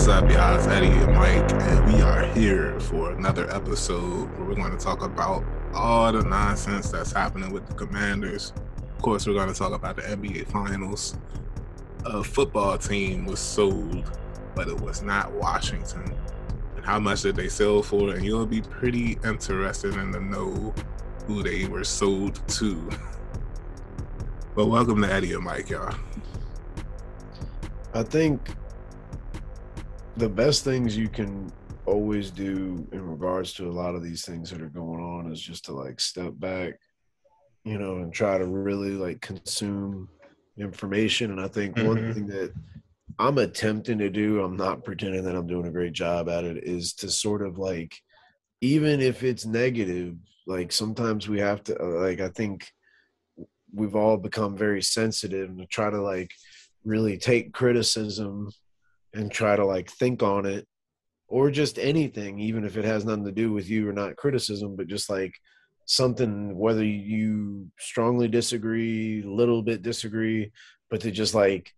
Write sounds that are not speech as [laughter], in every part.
What's up, y'all? It's Eddie and Mike, and we are here for another episode where we're going to talk about all the nonsense that's happening with the Commanders. Of course, we're going to talk about the NBA Finals. A football team was sold, but it was not Washington. And how much did they sell for? And you'll be pretty interested in to know who they were sold to. [laughs] But welcome to Eddie and Mike, y'all. I think the best things you can always do in regards to a lot of these things that are going on is just to like step back, you know, and try to really like consume information. And I think mm-hmm. one thing that I'm attempting to do, I'm not pretending that I'm doing a great job at it, is to sort of like, even if it's negative, like sometimes we have to, uh, like, I think we've all become very sensitive and try to like really take criticism and try to like think on it or just anything even if it has nothing to do with you or not criticism but just like something whether you strongly disagree little bit disagree but to just like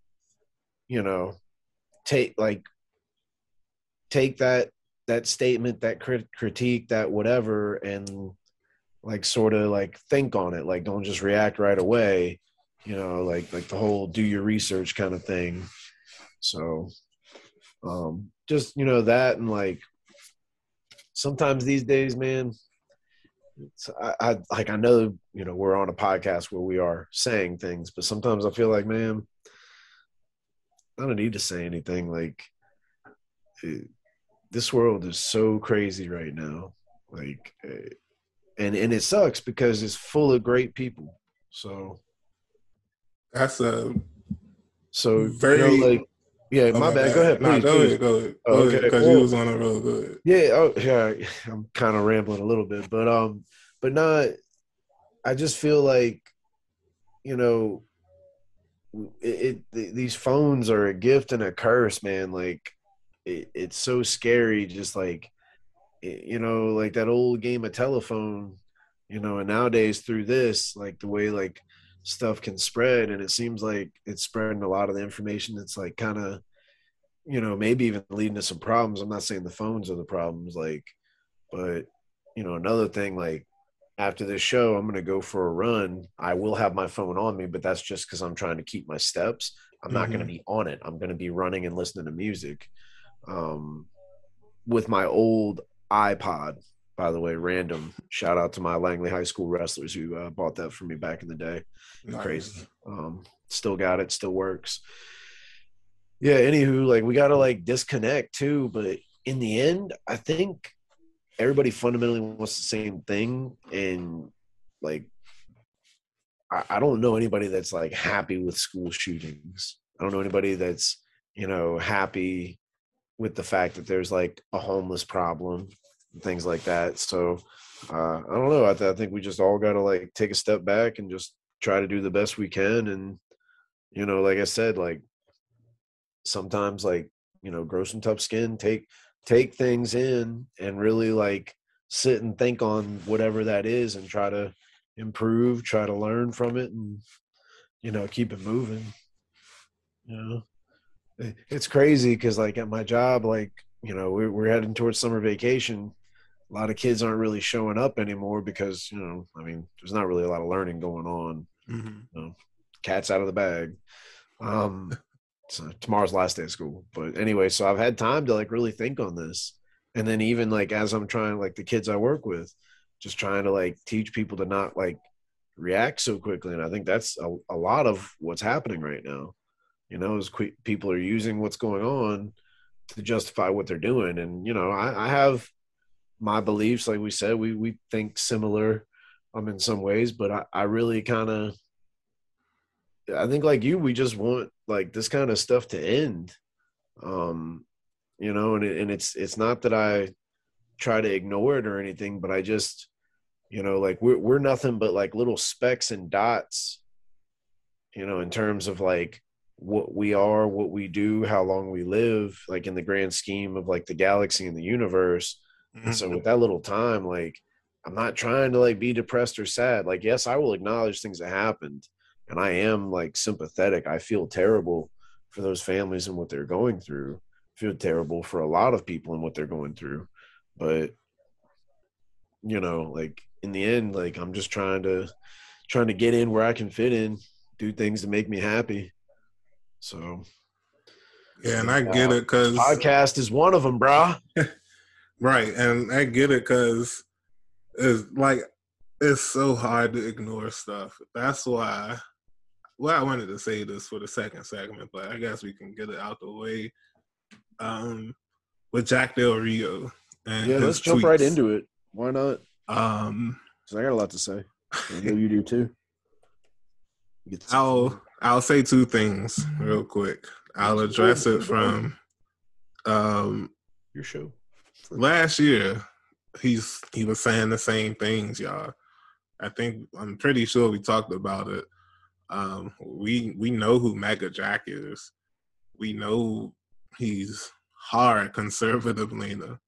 you know take like take that that statement that crit- critique that whatever and like sort of like think on it. Like don't just react right away you know like like the whole do your research kind of thing. So um just you know that and like sometimes these days man I, I like i know you know we're on a podcast where we are saying things but sometimes i feel like man i don't need to say anything. Like it, this world is so crazy right now. Like eh, and and it sucks because it's full of great people. So that's a so very you know, like yeah, my bad. bad. Go ahead, please. Nah, go ahead, go ahead. Go okay, because you was on the road. Go ahead. Yeah, oh, yeah. [laughs] I'm kind of rambling a little bit, but um, but not. I just feel like, you know, it, it these phones are a gift and a curse, man. Like, it, it's so scary. Just like, you know, like that old game of telephone. You know, and nowadays through this, like the way like stuff can spread and it seems like it's spreading a lot of the information that's like kind of you know maybe even leading to some problems. I'm not saying the phones are the problems like but you know another thing like after this show i'm going to go for a run. I will have my phone on me but that's just because i'm trying to keep my steps. I'm mm-hmm. not going to be on it. I'm going to be running and listening to music um, with my old ipod by the way, random shout out to my Langley High School wrestlers who uh, bought that for me back in the day. Nice. Crazy. Um, still got it, still works. Yeah, anywho, like we gotta like disconnect too, but in the end, I think everybody fundamentally wants the same thing. And like I, I don't know anybody that's like happy with school shootings. I don't know anybody that's, you know, happy with the fact that there's like a homeless problem things like that. So uh, I don't know. I, th- I think we just all got to like take a step back and just try to do the best we can. And you know, like I said, like sometimes like you know, grow some tough skin, take take things in, and really like sit and think on whatever that is, and try to improve, try to learn from it, and you know, keep it moving. You know, it's crazy because like at my job, like you know, we're, we're heading towards summer vacation a lot of kids aren't really showing up anymore because you know i mean there's not really a lot of learning going on. Mm-hmm. you know, cats out of the bag. Um [laughs] so tomorrow's last day of school. But anyway so i've had time to like really think on this. And then even like as i'm trying like the kids i work with just trying to like teach people to not like react so quickly. And i think that's a, a lot of what's happening right now you know is que- people are using what's going on to justify what they're doing. And you know I, I have my beliefs. Like we said, we we think similar um in some ways, but I, I really kind of I think like you, we just want like this kind of stuff to end. Um, you know, and it, and it's it's not that I try to ignore it or anything, but I just you know, like we're we're nothing but like little specks and dots, you know, in terms of like what we are, what we do, how long we live, like in the grand scheme of like the galaxy and the universe. Mm-hmm. So [laughs] with that little time, like I'm not trying to like be depressed or sad. Like, yes, I will acknowledge things that happened. And I am like sympathetic. I feel terrible for those families and what they're going through. feel terrible for a lot of people and what they're going through. But you know, like in the end, like I'm just trying to trying to get in where I can fit in, do things to make me happy. So yeah, and I get it because podcast is one of them, bro. [laughs] right, and I get it because it's like it's so hard to ignore stuff. That's why. Well, I wanted to say this for the second segment, but I guess we can get it out the way. Um, with Jack Del Rio. And yeah, let's jump right into it. Why not? Um, I got a lot to say. I know you do too. I'll I'll say two things real quick. I'll address it from um your show. Last year, he's he was saying the same things, y'all. I think I'm pretty sure we talked about it. Um, we we know who MAGA Jack is. We know he's hard conservative leaner,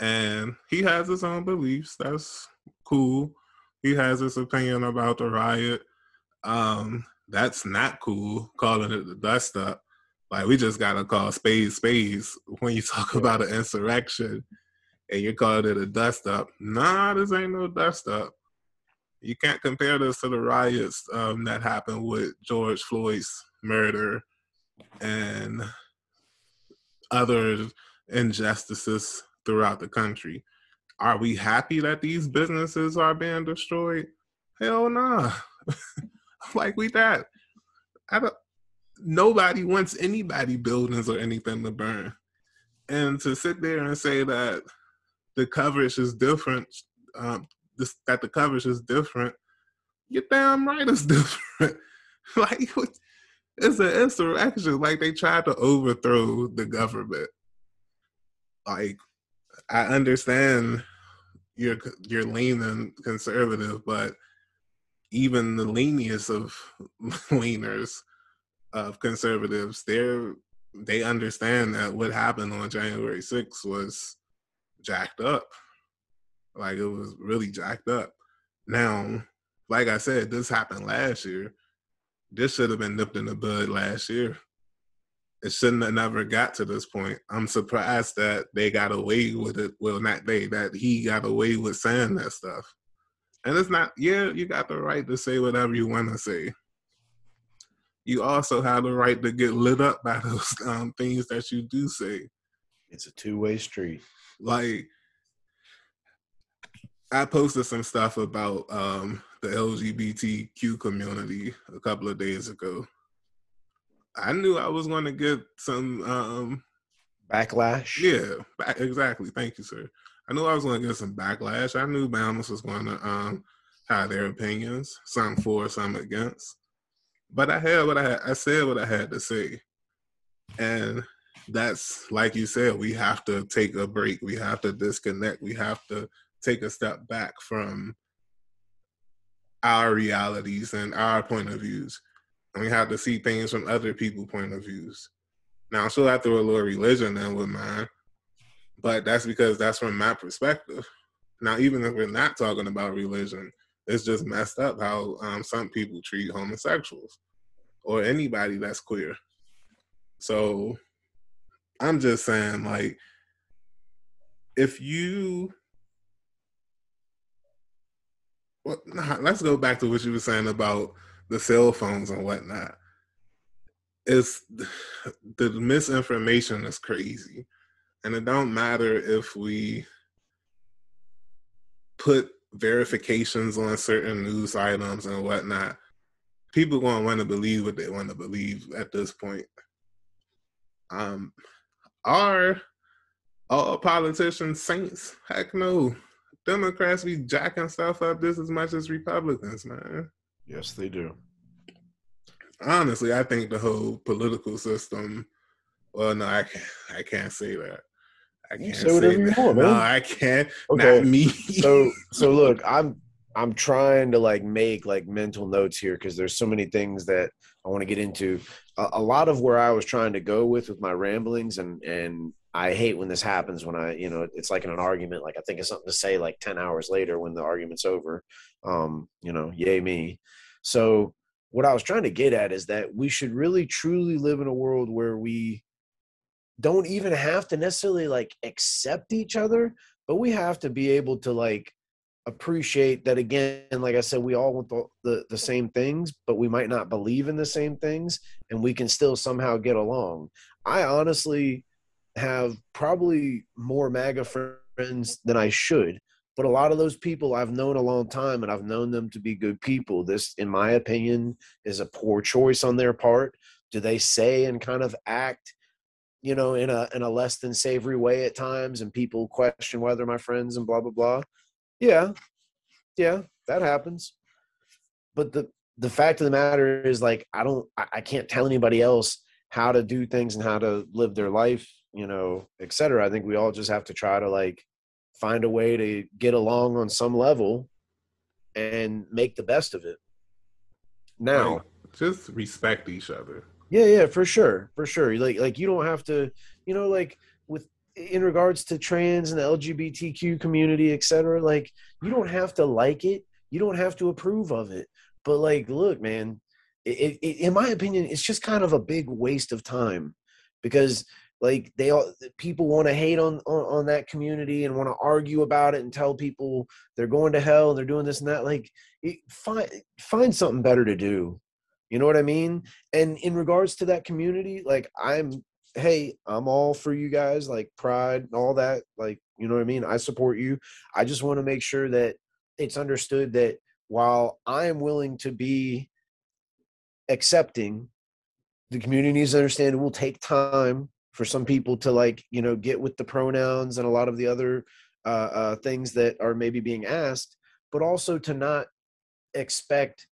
and he has his own beliefs. That's cool. He has his opinion about the riot. Um, that's not cool. Calling it the dust up. Like we just gotta call spades spades when you talk about an insurrection and you're calling it a dust up. Nah, this ain't no dust up. You can't compare this to the riots um, that happened with George Floyd's murder and other injustices throughout the country. Are we happy that these businesses are being destroyed? Hell nah. [laughs] like we that. I don't nobody wants anybody buildings or anything to burn. And to sit there and say that the coverage is different, um, this, that the coverage is different, you're damn right it's [laughs] different. like it's an insurrection. Like they tried to overthrow the government. Like I understand you're you're leaning conservative, but even the leniest of [laughs] leaners of conservatives, they're they understand that what happened on January 6th was jacked up. Like it was really jacked up. Now, like I said, this happened last year. This should have been nipped in the bud last year. It shouldn't have never got to this point. I'm surprised that they got away with it. Well, not they, that he got away with saying that stuff. And it's not, yeah, you got the right to say whatever you want to say. You also have the right to get lit up by those [laughs] um, things that you do say. It's a two way street. Like, I posted some stuff about um, the LGBTQ community a couple of days ago. I knew I was going to get some um, backlash. Yeah, back, exactly. Thank you, sir. I knew I was going to get some backlash. I knew Boundless was going to um, have their opinions, some for, some against. But I had what I had. I said what I had to say, and that's like you said. We have to take a break. We have to disconnect. We have to take a step back from our realities and our point of views. And we have to see things from other people's point of views. Now, I'm I throw a little religion in with mine, but that's because that's from my perspective. Now, even if we're not talking about religion, it's just messed up how um, some people treat homosexuals or anybody that's queer. So I'm just saying, like, if you well, nah, let's go back to what you were saying about the cell phones and whatnot. It's [sighs] the misinformation is crazy, and it don't matter if we put verifications on certain news items and whatnot. People gonna want to believe what they want to believe at this point. Um, are all politicians saints? Heck no. Democrats be jacking stuff up just as much as Republicans, man. Yes, they do. Honestly, I think the whole political system. Well, no, I can't. I can't say that. I can't say, say that. Want, no, I can't. Okay. Not me. so, [laughs] so look, I'm I'm trying to like make like mental notes here because there's so many things that I want to get into. A, a, lot of where I was trying to go with with my ramblings and and I hate when this happens when I, you know, it's like in an argument, like I think of something to say like 10 hours later when the argument's over. Um, you know, yay me. So what I was trying to get at is that we should really truly live in a world where we don't even have to necessarily like accept each other, but we have to be able to like appreciate that again like i said we all want the, the, the same things but we might not believe in the same things and we can still somehow get along. I honestly have probably more maga friends than i should but a lot of those people i've known a long time and i've known them to be good people. This in my opinion is a poor choice on their part. Do they say and kind of act you know in a in a less than savory way at times and people question whether they're my friends and blah blah blah yeah, yeah, that happens. But the the fact of the matter is, like, I don't, I, I can't tell anybody else how to do things and how to live their life, you know, etc. I think we all just have to try to like find a way to get along on some level and make the best of it. Now, like, just respect each other. Yeah, yeah, for sure, for sure. Like, like you don't have to, you know, like with in regards to trans and the LGBTQ community, etc. Like, you don't have to like it, you don't have to approve of it. But like, look, man, it, it, in my opinion, it's just kind of a big waste of time because like they all people want to hate on, on on that community and want to argue about it and tell people they're going to hell and they're doing this and that. Like, it, find find something better to do. You know what I mean? And in regards to that community, like I'm hey, I'm all for you guys, like pride and all that. Like, you know what I mean? I support you. I just want to make sure that it's understood that while I am willing to be accepting, the community needs to understand it will take time for some people to like, you know, get with the pronouns and a lot of the other uh, uh, things that are maybe being asked, but also to not expect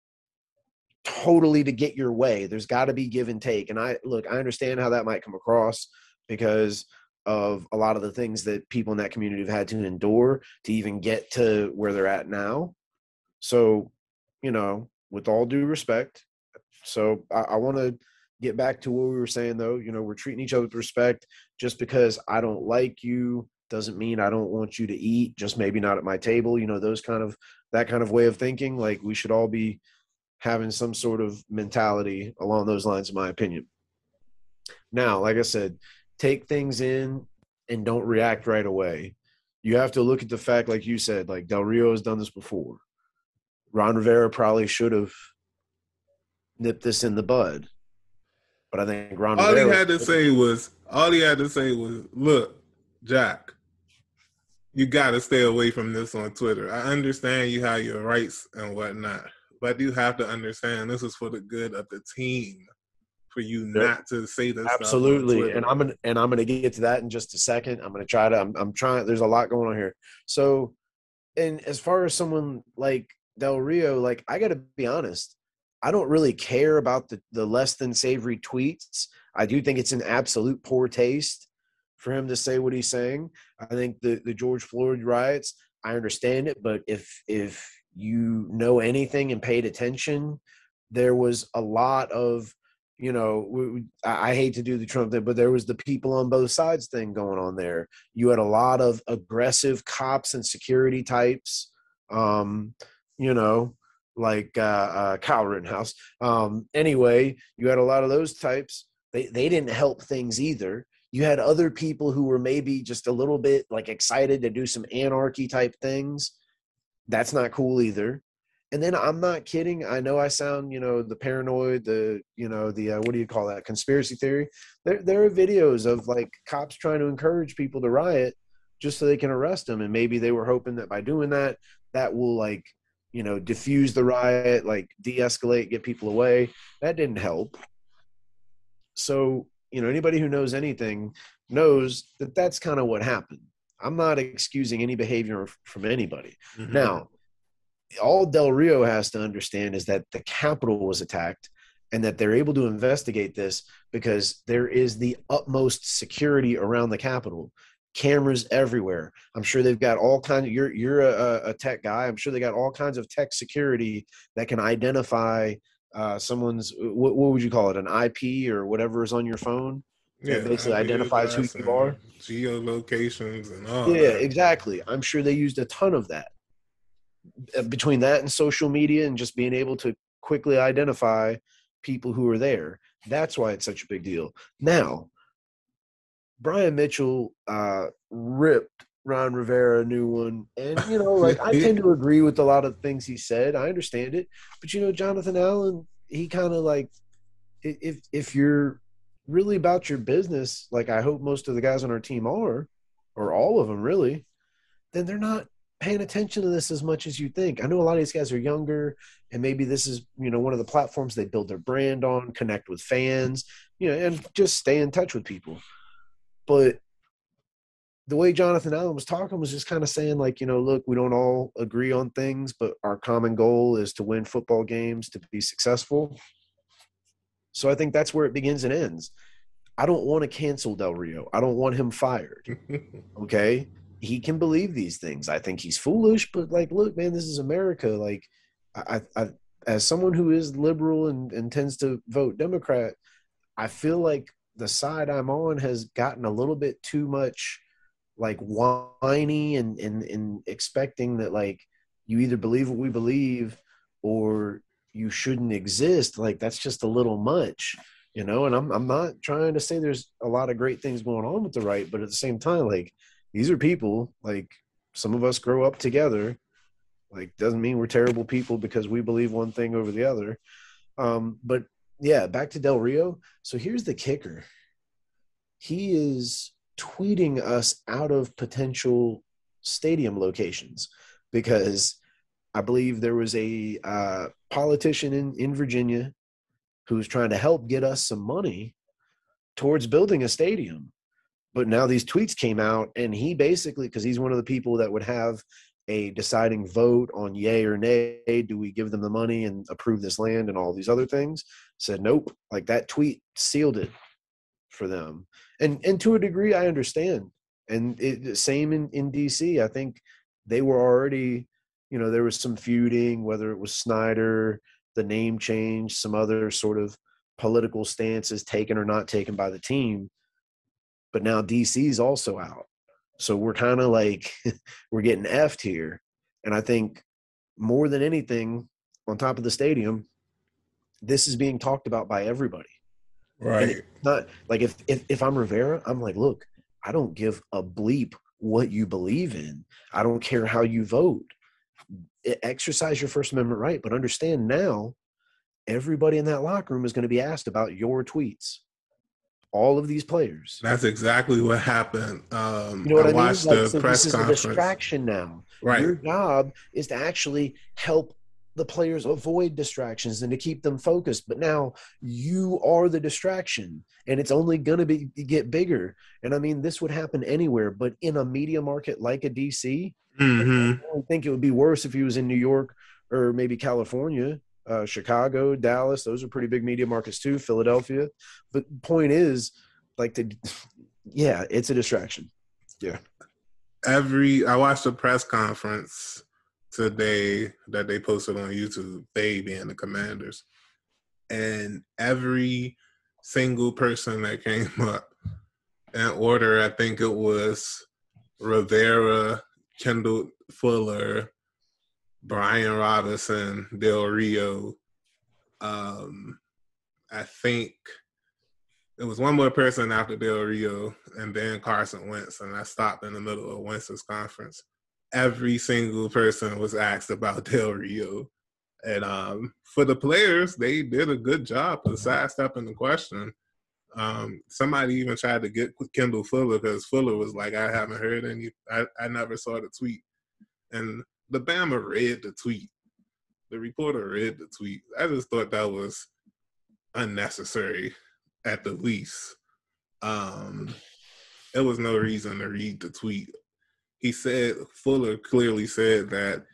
totally to get your way. There's got to be give and take. And I look, I understand how that might come across because of a lot of the things that people in that community have had to endure to even get to where they're at now. So, you know, with all due respect, so I, I want to get back to what we were saying though. You know, we're treating each other with respect. Just because I don't like you doesn't mean I don't want you to eat. Just maybe not at my table. You know, those kind of that kind of way of thinking. Like we should all be having some sort of mentality along those lines, in my opinion. Now, like I said, take things in and don't react right away. You have to look at the fact, like you said, like Del Rio has done this before. Ron Rivera probably should have nipped this in the bud. But I think Ron all Rivera he had to say was all he had to say was, look, Jack, you gotta stay away from this on Twitter. I understand you have your rights and whatnot but you have to understand this is for the good of the team for you yep. not to say this absolutely. And i'm gonna and i'm gonna get to that in just a second. I'm gonna try to I'm, I'm trying there's a lot going on here. So and as far as someone like del rio like i gotta be honest i don't really care about the the less than savory tweets. I do think it's an absolute poor taste for him to say what he's saying. I think the the george floyd riots i understand it but if if you know anything and paid attention, there was a lot of, you know, I hate to do the Trump thing, but there was the people on both sides thing going on there. You had a lot of aggressive cops and security types, um, you know, like uh, uh, Kyle Rittenhouse. Um, anyway, you had a lot of those types. They they didn't help things either. You had other people who were maybe just a little bit like excited to do some anarchy type things that's not cool either. And then i'm not kidding i know i sound you know the paranoid the you know the uh, what do you call that conspiracy theory. There, there are videos of like cops trying to encourage people to riot just so they can arrest them and maybe they were hoping that by doing that that will like you know diffuse the riot like de-escalate get people away. That didn't help. So you know anybody who knows anything knows that that's kind of what happened I'm not excusing any behavior from anybody. Mm-hmm. Now, all Del Rio has to understand is that the Capitol was attacked and that they're able to investigate this because there is the utmost security around the Capitol. Cameras everywhere. I'm sure they've got all kinds. Of, you're you're a, a tech guy. I'm sure they got all kinds of tech security that can identify uh, someone's what, what would you call it an IP or whatever is on your phone yeah, basically identifies who you are. Geolocations and all. Yeah, that. exactly. I'm sure they used a ton of that. Uh, between that and social media and just being able to quickly identify people who are there. That's why it's such a big deal. Now, Brian Mitchell uh, ripped Ron Rivera a new one. And, you know, like I [laughs] tend to agree with a lot of things he said. I understand it. But, you know, Jonathan Allen, he kind of like, if if you're really about your business, like I hope most of the guys on our team are, or all of them really, then they're not paying attention to this as much as you think. I know a lot of these guys are younger, and maybe this is you know one of the platforms they build their brand on, connect with fans, you know, and just stay in touch with people. But the way Jonathan Allen was talking was just kind of saying like, you know, look, we don't all agree on things, but our common goal is to win football games to be successful. So I think that's where it begins and ends. I don't want to cancel Del Rio. I don't want him fired. [laughs] Okay he can believe these things. I think he's foolish, but like, look, man, this is America. Like, I, I as someone who is liberal and, and tends to vote Democrat, I feel like the side I'm on has gotten a little bit too much like whiny and, and, and expecting that like you either believe what we believe or you shouldn't exist. Like that's just a little much, you know, and I'm, I'm not trying to say there's a lot of great things going on with the right, but at the same time, like these are people like some of us grow up together. Like doesn't mean we're terrible people because we believe one thing over the other. Um, but yeah back to del rio. So here's the kicker. He is tweeting us out of potential stadium locations because i believe there was a uh, politician in, in virginia who's trying to help get us some money towards building a stadium. But now these tweets came out and he basically because he's one of the people that would have a deciding vote on yay or nay do we give them the money and approve this land and all these other things said nope. Like that tweet sealed it for them. And and to a degree i understand. And it same in in dc i think they were already you know there was some feuding whether it was snyder the name change some other sort of political stances taken or not taken by the team but now DC's also out. So we're kind of like [laughs] we're getting effed here. And I think more than anything, on top of the stadium, this is being talked about by everybody. Right. Not like if, if if I'm Rivera, I'm like, look, I don't give a bleep what you believe in. I don't care how you vote. Exercise your First Amendment right, but understand now, everybody in that locker room is going to be asked about your tweets all of these players. That's exactly what happened. Um, you know what I, I watched mean? Like, the so press this conference. is a distraction now. Right. Your job is to actually help the players avoid distractions and to keep them focused. But now you are the distraction, and it's only going to be get bigger. And I mean, this would happen anywhere, but in a media market like a DC, mm-hmm. I think it would be worse if he was in New York or maybe California uh, Chicago, Dallas. Those are pretty big media markets too. Philadelphia. But the point is, like the, [laughs] yeah, it's a distraction. Yeah. Every I watched a press conference today that they posted on YouTube. They being the Commanders, and every single person that came [laughs] up in order, I think it was Rivera, Kendall Fuller, Brian Robinson, Del Rio. Um, I think it was one more person after Del Rio, and then Carson Wentz, and I stopped in the middle of Wentz's conference. Every single person was asked about [laughs] Del Rio, and um, for the players, they did a good job of sidestepping the question. Um, somebody even tried to get Kendall Fuller because Fuller was like, "I haven't heard any. I, I never saw the tweet," and the Bama read the tweet. The reporter read the tweet. I just thought that was unnecessary at the least. Um, there was no reason to read the tweet. He said Fuller clearly said that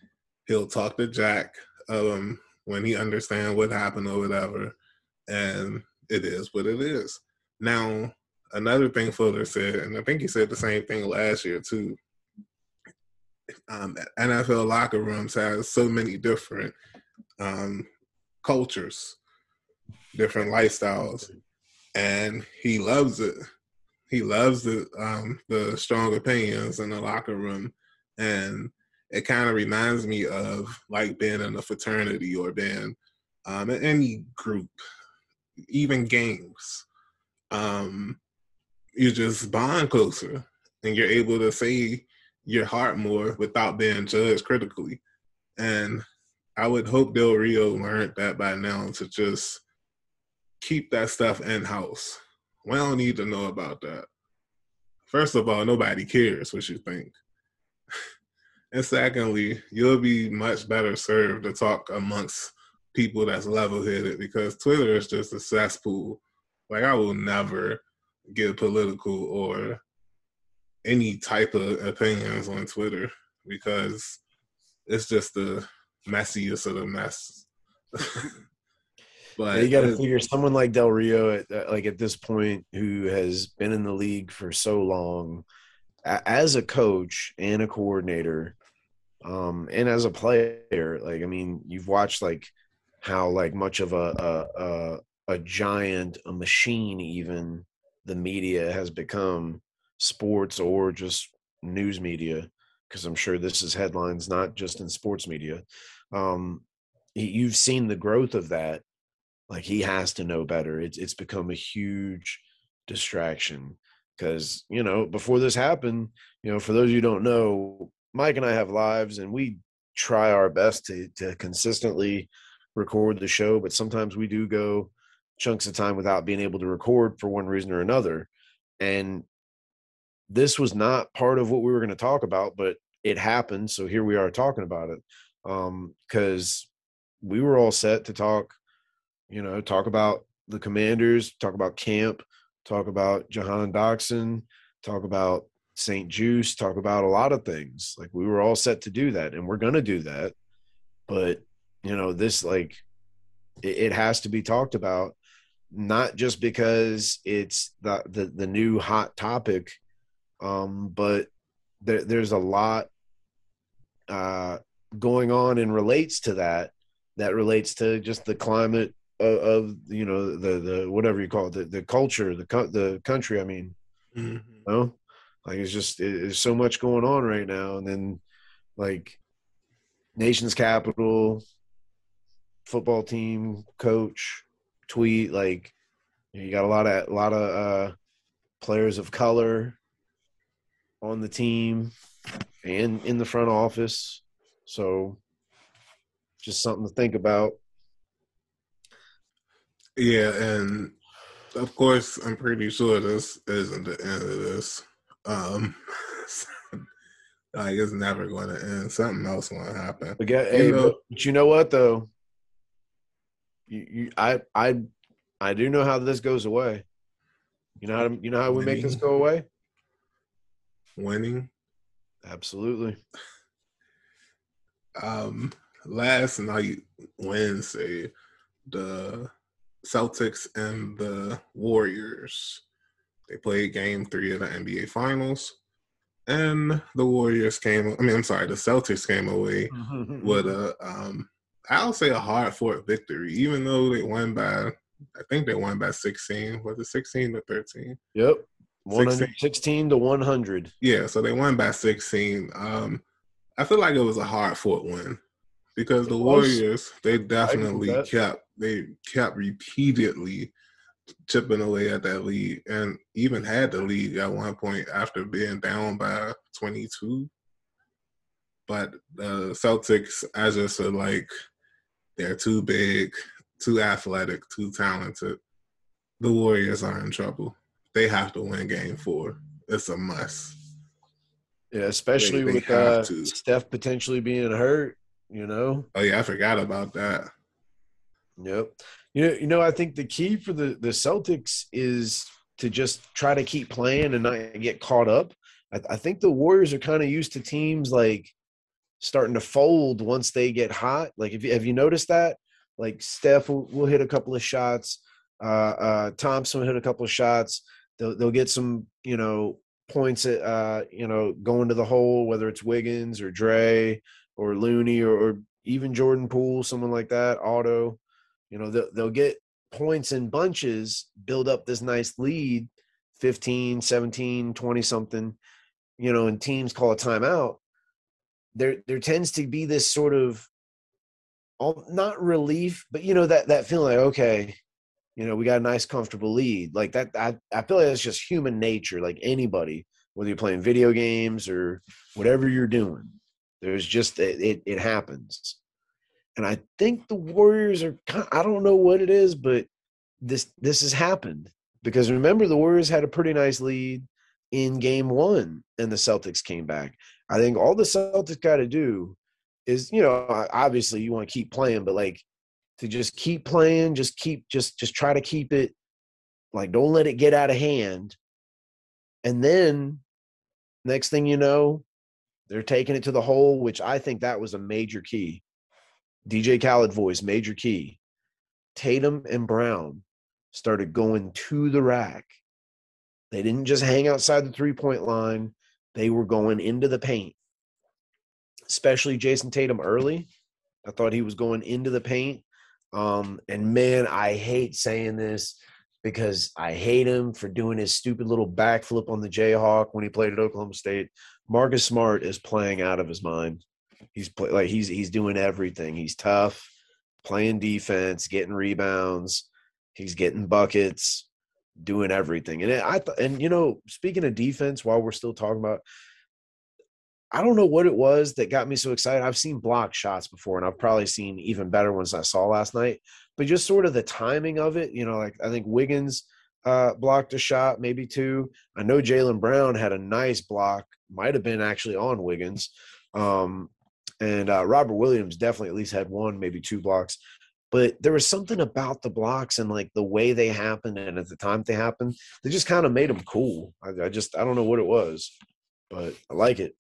he'll talk to Jack um, when he understands what happened or whatever, and it is what it is. Now, another thing Fuller said, and I think he said the same thing last year too um, NFL locker rooms has so many different um, cultures, different lifestyles, and he loves it. He loves the um, the strong opinions in the locker room, and it kind of reminds me of like being in a fraternity or being um, in any group, even games. Um, you just bond closer and you're able to say your heart more without being judged critically. And I would hope Del Rio learned that by now to just keep that stuff in house. We don't need to know about that. First of all, nobody cares what you think. [laughs] and secondly, you'll be much better served to talk amongst people that's level headed because Twitter is just a cesspool. Like I will never get political or any type of opinions on Twitter because it's just the messiest of the mess. [laughs] but you got to figure someone like Del Rio, at, like at this point, who has been in the league for so long, as a coach and a coordinator, um, and as a player, like I mean, you've watched like how like much of a a, a, a giant, a machine, even the media has become sports or just news media because i'm sure this is headlines not just in sports media um, you've seen the growth of that like he has to know better it's it's become a huge distraction because you know before this happened you know for those you don't know mike and i have lives and we try our best to to consistently record the show but sometimes we do go chunks of time without being able to record for one reason or another and this was not part of what we were going to talk about, but it happened. So here we are talking about it. Um, cause we were all set to talk, you know, talk about the commanders, talk about camp, talk about Jahan Dotson, talk about St-Juste, talk about a lot of things. Like we were all set to do that and we're going to do that. But, you know, this like, it, it has to be talked about not just because it's the, the the new hot topic um, but there, there's a lot uh, going on and relates to that. That relates to just the climate of, of you know the the whatever you call it the, the culture the the country. I mean, mm-hmm. you know, like it's just it, there's so much going on right now, and then like nation's capital, football team coach tweet like you got a lot of a lot of uh, players of color on the team and in the front office. So just something to think about. Yeah, and of course, I'm pretty sure this isn't the end of this. Um, [laughs] like it's never going to end. Something else going to happen. But, get, hey, know, but you know what though? You, you, I, I, I do know how this goes away. You know how to, you know how we make this go away winning. Absolutely. Um, last night, Wednesday, the Celtics and the Warriors they played Game Three of the NBA Finals, and the Warriors came. I mean, I'm sorry, the Celtics came away [laughs] with a, um, I'll say a hard fought victory, even though they won by, I think they won by 16. Was it 16 to 13? Yep. sixteen to 100. Yeah, so they won by 16. Um, I feel like it was a hard fought win because the Warriors they definitely kept they kept repeatedly chipping away at that lead and even had the lead at one point after being down by 22. But the Celtics, I just feel like they're too big, too athletic, too talented. The Warriors are in trouble they have to win game four. It's a must. Yeah, especially they, they with uh, Steph potentially being hurt, you know. Oh yeah, I forgot about that. Yep. You know, you know, I think the key for the the Celtics is to just try to keep playing and not get caught up. I, I think the Warriors are kind of used to teams like starting to fold once they get hot. Like, if you, have you noticed that? Like Steph will, will hit a couple of shots. Uh, uh, Thompson will hit a couple of shots they'll they'll get some you know points at uh, you know going to the hole, whether it's Wiggins or Dre or Looney or, or even Jordan Poole, someone like that, Otto. You know they'll, they'll get points in bunches, build up this nice lead, 15, 17, 20 something, you know, and teams call a timeout. There there tends to be this sort of not relief, but you know that that feeling like okay, You know, we got a nice, comfortable lead. Like that, I, I feel like that's just human nature. Like anybody, whether you're playing video games or whatever you're doing, there's just it, it, it happens. And I think the Warriors are. I don't know what it is, but this this has happened because remember the Warriors had a pretty nice lead in Game One, and the Celtics came back. I think all the Celtics got to do is, you know, obviously you want to keep playing, but like to just keep playing, just keep just just try to keep it like don't let it get out of hand. And then next thing you know, they're taking it to the hole, which I think that was a major key. DJ Khaled voice, major key. Tatum and Brown started going to the rack. They didn't just hang outside the three point line, they were going into the paint. Especially Jason Tatum early. I thought he was going into the paint. Um, and man, I hate saying this because I hate him for doing his stupid little backflip on the Jayhawk when he played at Oklahoma State. Marcus Smart is playing out of his mind. He's play, like he's he's doing everything. He's tough, playing defense, getting rebounds, he's getting buckets, doing everything. And I th- and you know, speaking of defense, while we're still talking about I don't know what it was that got me so excited. I've seen block shots before, and I've probably seen even better ones I saw last night. But just sort of the timing of it, you know, like I think Wiggins uh, blocked a shot, maybe two. I know Jaylen Brown had a nice block, might have been actually on Wiggins. Um, and uh, Robert Williams definitely at least had one, maybe two blocks. But there was something about the blocks and like the way they happened and at the time they happened, they just kind of made them cool. I, I just I don't know what it was, but I like it.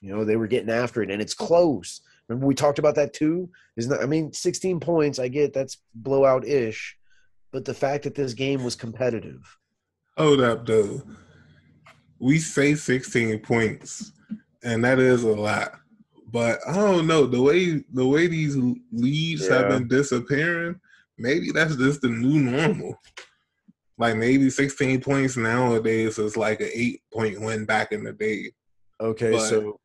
You know, they were getting after it, and it's close. Remember we talked about that too. Is not that, I mean, 16 points. I get that's blowout ish, but the fact that this game was competitive. Hold up, though. We say 16 points, and that is a lot. But I don't know the way the way these leads yeah. have been disappearing. Maybe that's just the new normal. Like maybe 16 points nowadays is like an eight point win back in the day. Okay, but so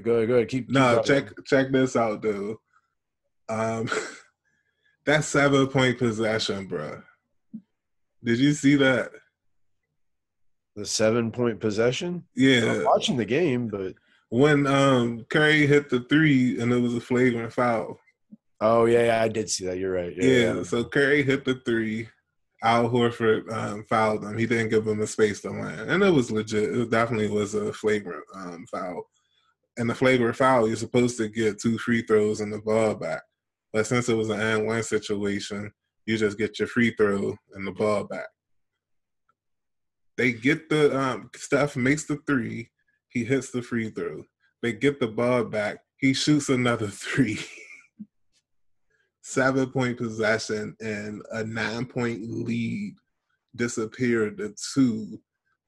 Go ahead, go ahead. Keep, keep no, check check this out, dude. Um, [laughs] that seven point possession, bro. Did you see that? The seven point possession? Yeah, I'm watching the game, but when um Curry hit the three and it was a flagrant foul. Oh yeah, yeah I did see that. You're right. Yeah, yeah, yeah. so Curry hit the three. Al Horford um, fouled him. He didn't give him a space to land, and it was legit. It definitely was a flagrant um, foul And the flagrant foul, you're supposed to get two free throws and the ball back. But since it was an and one situation, you just get your free throw and the ball back. They get the um, Steph makes the three, he hits the free throw. They get the ball back, he shoots another [laughs] three. Seven point possession and a nine point lead disappeared to two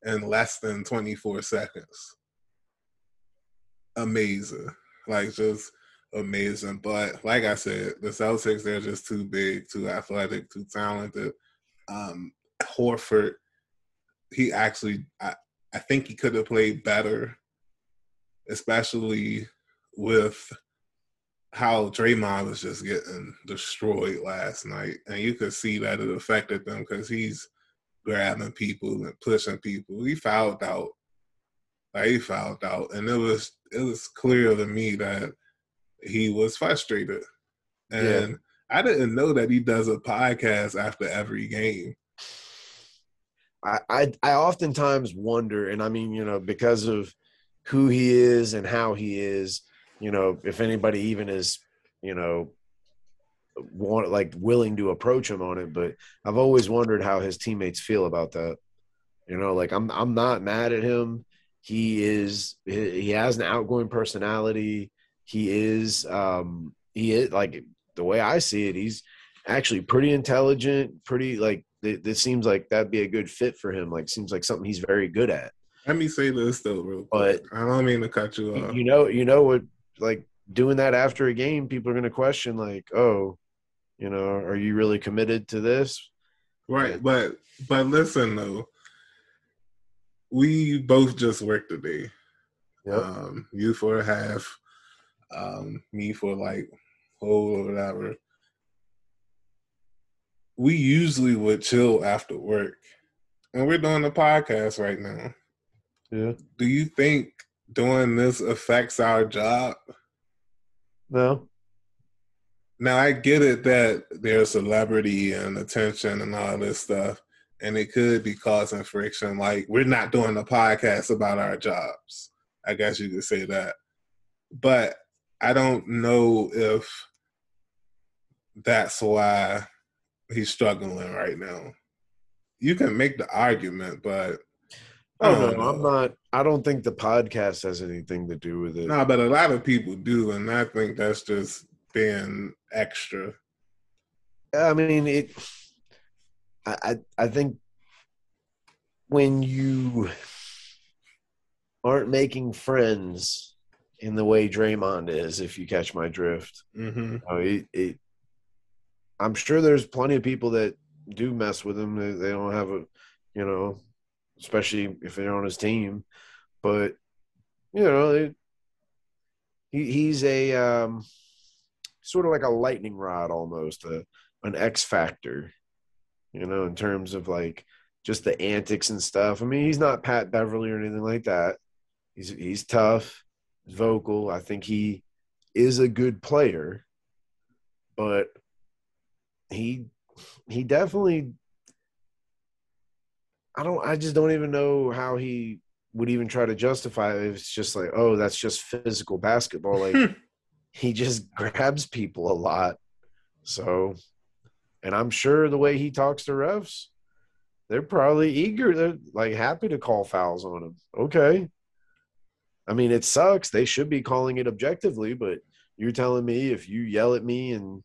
in less than 24 seconds amazing. Like just amazing. But like I said, the Celtics they're just too big, too athletic, too talented. Um Horford, he actually I think he could have played better, especially with how Draymond was just getting destroyed last night. And you could see that it affected them because he's grabbing people and pushing people. He fouled out like he fouled out, and it was it was clear to me that he was frustrated, and yeah. I didn't know that he does a podcast after every game. I, I I oftentimes wonder, and I mean, you know, because of who he is and how he is, you know, if anybody even is, you know, want like willing to approach him on it. But I've always wondered how his teammates feel about that. You know, like I'm I'm not mad at him. He is he has an outgoing personality. He is um he is like the way I see it, he's actually pretty intelligent, pretty like it, it seems like that'd be a good fit for him. Like seems like something he's very good at. Let me say this though, real quick. But I don't mean to cut you off. You know, you know what like doing that after a game, people are gonna question like, oh, you know, are you really committed to this? Right, but but listen though, we both just worked today. Yep. Um, you for a half, um, me for like whole or whatever. We usually would chill after work, and we're doing a podcast right now. Yeah. Do you think doing this affects our job? No. Now I get it that there's celebrity and attention and all this stuff, and it could be causing friction. Like we're not doing a podcast about our jobs. I guess you could say that. But I don't know if that's why he's struggling right now. You can make the argument, but I don't no, I'm not. I don't think the podcast has anything to do with it. No, but a lot of people do, and I think that's just being extra. I mean, it. I I, I think when you aren't making friends in the way Draymond is, if you catch my drift, Mm-hmm. you know, it, it I'm sure there's plenty of people that do mess with him. They, they don't have a, you know, especially if they're on his team. But you know, it, he he's a um, sort of like a lightning rod almost, a, an X factor. You know, in terms of like just the antics and stuff. I mean, he's not Pat Beverley or anything like that. He's he's tough, vocal. I think he is a good player, but he he definitely I don't I just don't even know how he would even try to justify it. It's just like, oh, that's just physical basketball. Like [laughs] he just grabs people a lot. So and I'm sure the way he talks to refs, they're probably eager. They're like happy to call fouls on him. Okay. I mean, it sucks. They should be calling it objectively, but you're telling me if you yell at me and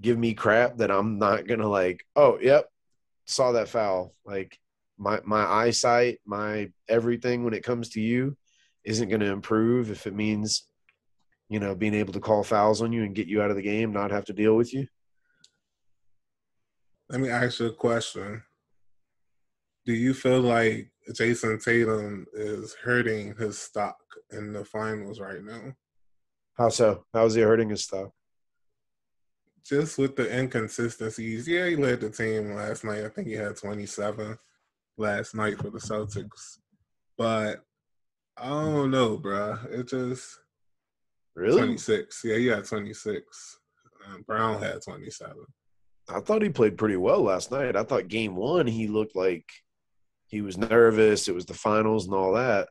give me crap that I'm not gonna like, oh, yep, saw that foul. Like my my eyesight, my everything when it comes to you isn't gonna improve if it means, you know, being able to call fouls on you and get you out of the game, not have to deal with you. Let me ask you a question. Do you feel like Jayson Tatum is hurting his stock in the finals right now? How so? How is he hurting his stuff? Just with the inconsistencies. Yeah, he led the team last night. I think he had 27 last night for the Celtics. But I don't know, bruh. It just Really? 26. Yeah, he had 26. Um, Brown had 27. I thought he played pretty well last night. I thought game one he looked like he was nervous. It was the finals and all that.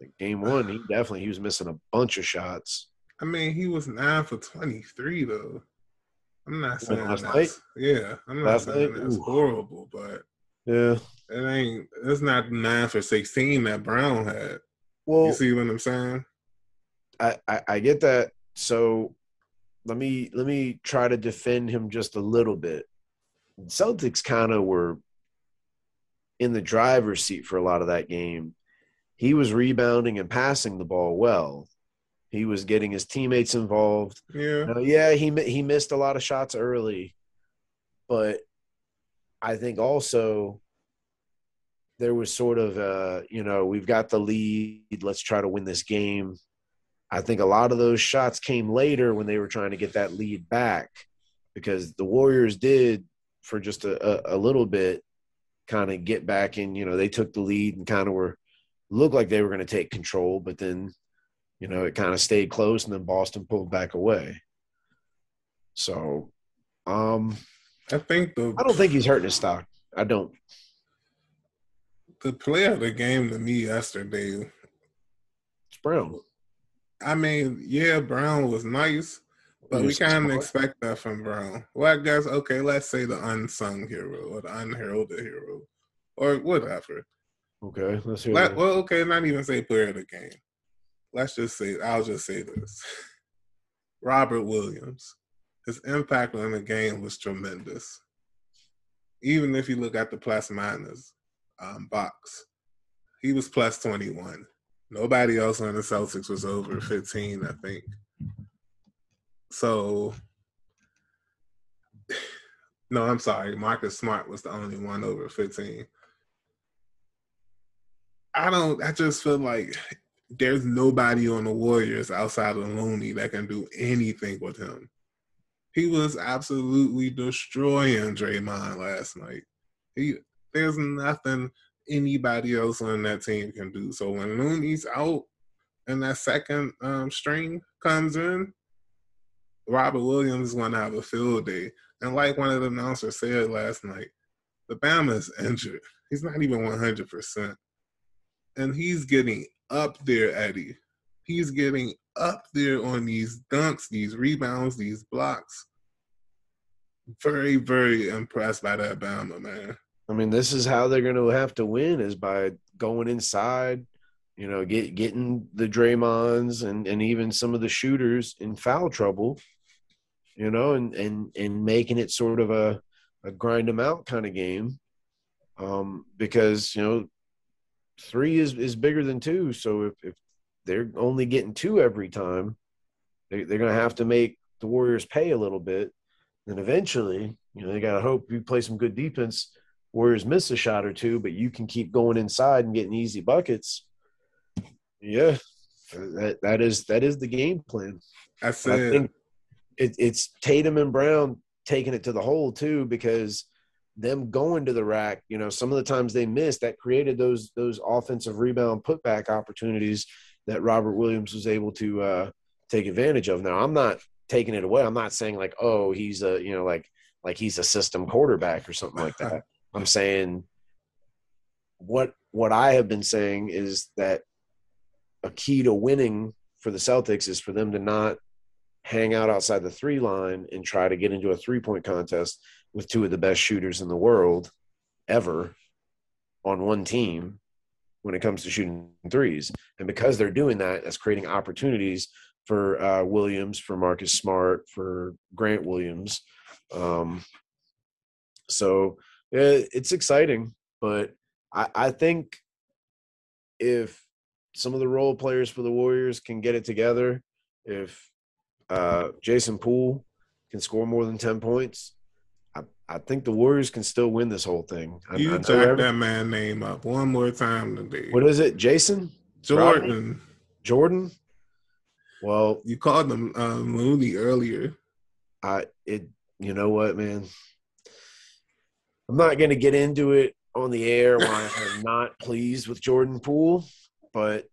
Like game one, he definitely he was missing a bunch of shots. I mean, he was nine for 23, though. I'm not saying last that's, night? yeah, I'm not Last saying night? that's Ooh. horrible, but Yeah. it ain't, it's not nine for 16 that Brown had. Well, You see what I'm saying? I, I I get that. So let me let me try to defend him just a little bit. Celtics kind of were in the driver's seat for a lot of that game. He was rebounding and passing the ball well. He was getting his teammates involved. Yeah. Now, yeah, he he missed a lot of shots early, but I think also there was sort of uh, you know, we've got the lead, let's try to win this game. I think a lot of those shots came later when they were trying to get that lead back because the Warriors did for just a, a, a little bit kind of get back and you know, they took the lead and kind of were looked like they were going to take control, but then you know, it kind of stayed close and then Boston pulled back away. So, um, I think the I don't think he's hurting his stock. I don't. the player of the game to me yesterday, It's Brown. I mean, yeah, Brown was nice, but we kind of expect that from Brown. Well, I guess, okay, let's say the unsung hero or the unheralded hero or whatever. Okay, let's hear Let, that. well, okay, not even say player of the game. Let's just say, I'll just say this. Robert Williams, his impact on the game was tremendous. Even if you look at the plus minus um, box, he was plus 21. Nobody else on the Celtics was over 15, I think. So, [sighs] no, I'm sorry. Marcus Smart was the only one over 15. I don't, I just feel like there's nobody on the Warriors outside of Looney that can do anything with him. he was absolutely destroying Draymond last night. He there's nothing anybody else on that team can do. So when Looney's out and that second um, string comes in, Robert Williams is going to have a field day. And like one of the announcers said last night, the Bama is injured. He's not even 100%. And he's getting up there, Eddie. He's getting up there on these dunks, these rebounds, these blocks. Very, very impressed by that Bama, man. I mean, this is how they're going to have to win is by going inside, you know, get getting the Draymonds and and even some of the shooters in foul trouble, you know, and and and making it sort of a a grind them out kind of game, um, because you know, three is is bigger than two. So if if they're only getting two every time, they, they're going to have to make the Warriors pay a little bit. And eventually, you know, they got to hope you play some good defense Warriors miss a shot or two, but you can keep going inside and getting easy buckets. Yeah, that that is that is the game plan. I said I think it, it's Tatum and Brown taking it to the hole too, because them going to the rack, you know, some of the times they missed that created those those offensive rebound putback opportunities that Robert Williams was able to uh, take advantage of. Now, I'm not taking it away. I'm not saying like, oh, he's a you know like like he's a system quarterback or something like that. [laughs] I'm saying what what I have been saying is that a key to winning for the Celtics is for them to not hang out outside the three line and try to get into a three point contest with two of the best shooters in the world ever on one team when it comes to shooting threes. And because they're doing that, that's creating opportunities for uh, Williams, for Marcus Smart, for Grant Williams. Um, so it's exciting, but I, I think if some of the role players for the Warriors can get it together, if uh, Jason Poole can score more than 10 points, I, I think the Warriors can still win this whole thing. I, You I, jack that man name up one more time today. What is it? Jason? Jordan. Jordan? Well, you called him uh, Mooney earlier. I it you know what, man? I'm not going to get into it on the air why I'm not pleased with Jordan Poole, but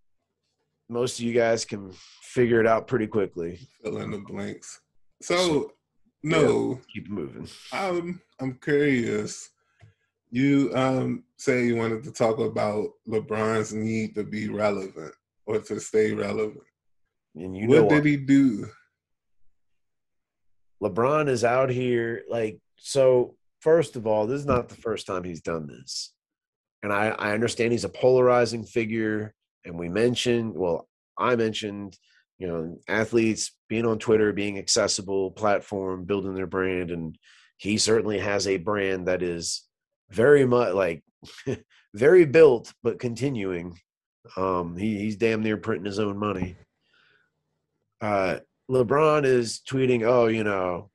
most of you guys can figure it out pretty quickly. Fill in the blanks. So, no, yeah, keep moving. I'm I'm curious. You um say you wanted to talk about LeBron's need to be relevant or to stay relevant. And you know what did he do? LeBron is out here like so first of all, this is not the first time he's done this. And I, I understand he's a polarizing figure. And we mentioned, well, I mentioned, you know, athletes being on Twitter, being accessible, platform, building their brand. And he certainly has a brand that is very much like [laughs] very built, but continuing. Um, he, he's damn near printing his own money. Uh, LeBron is tweeting, oh, you know,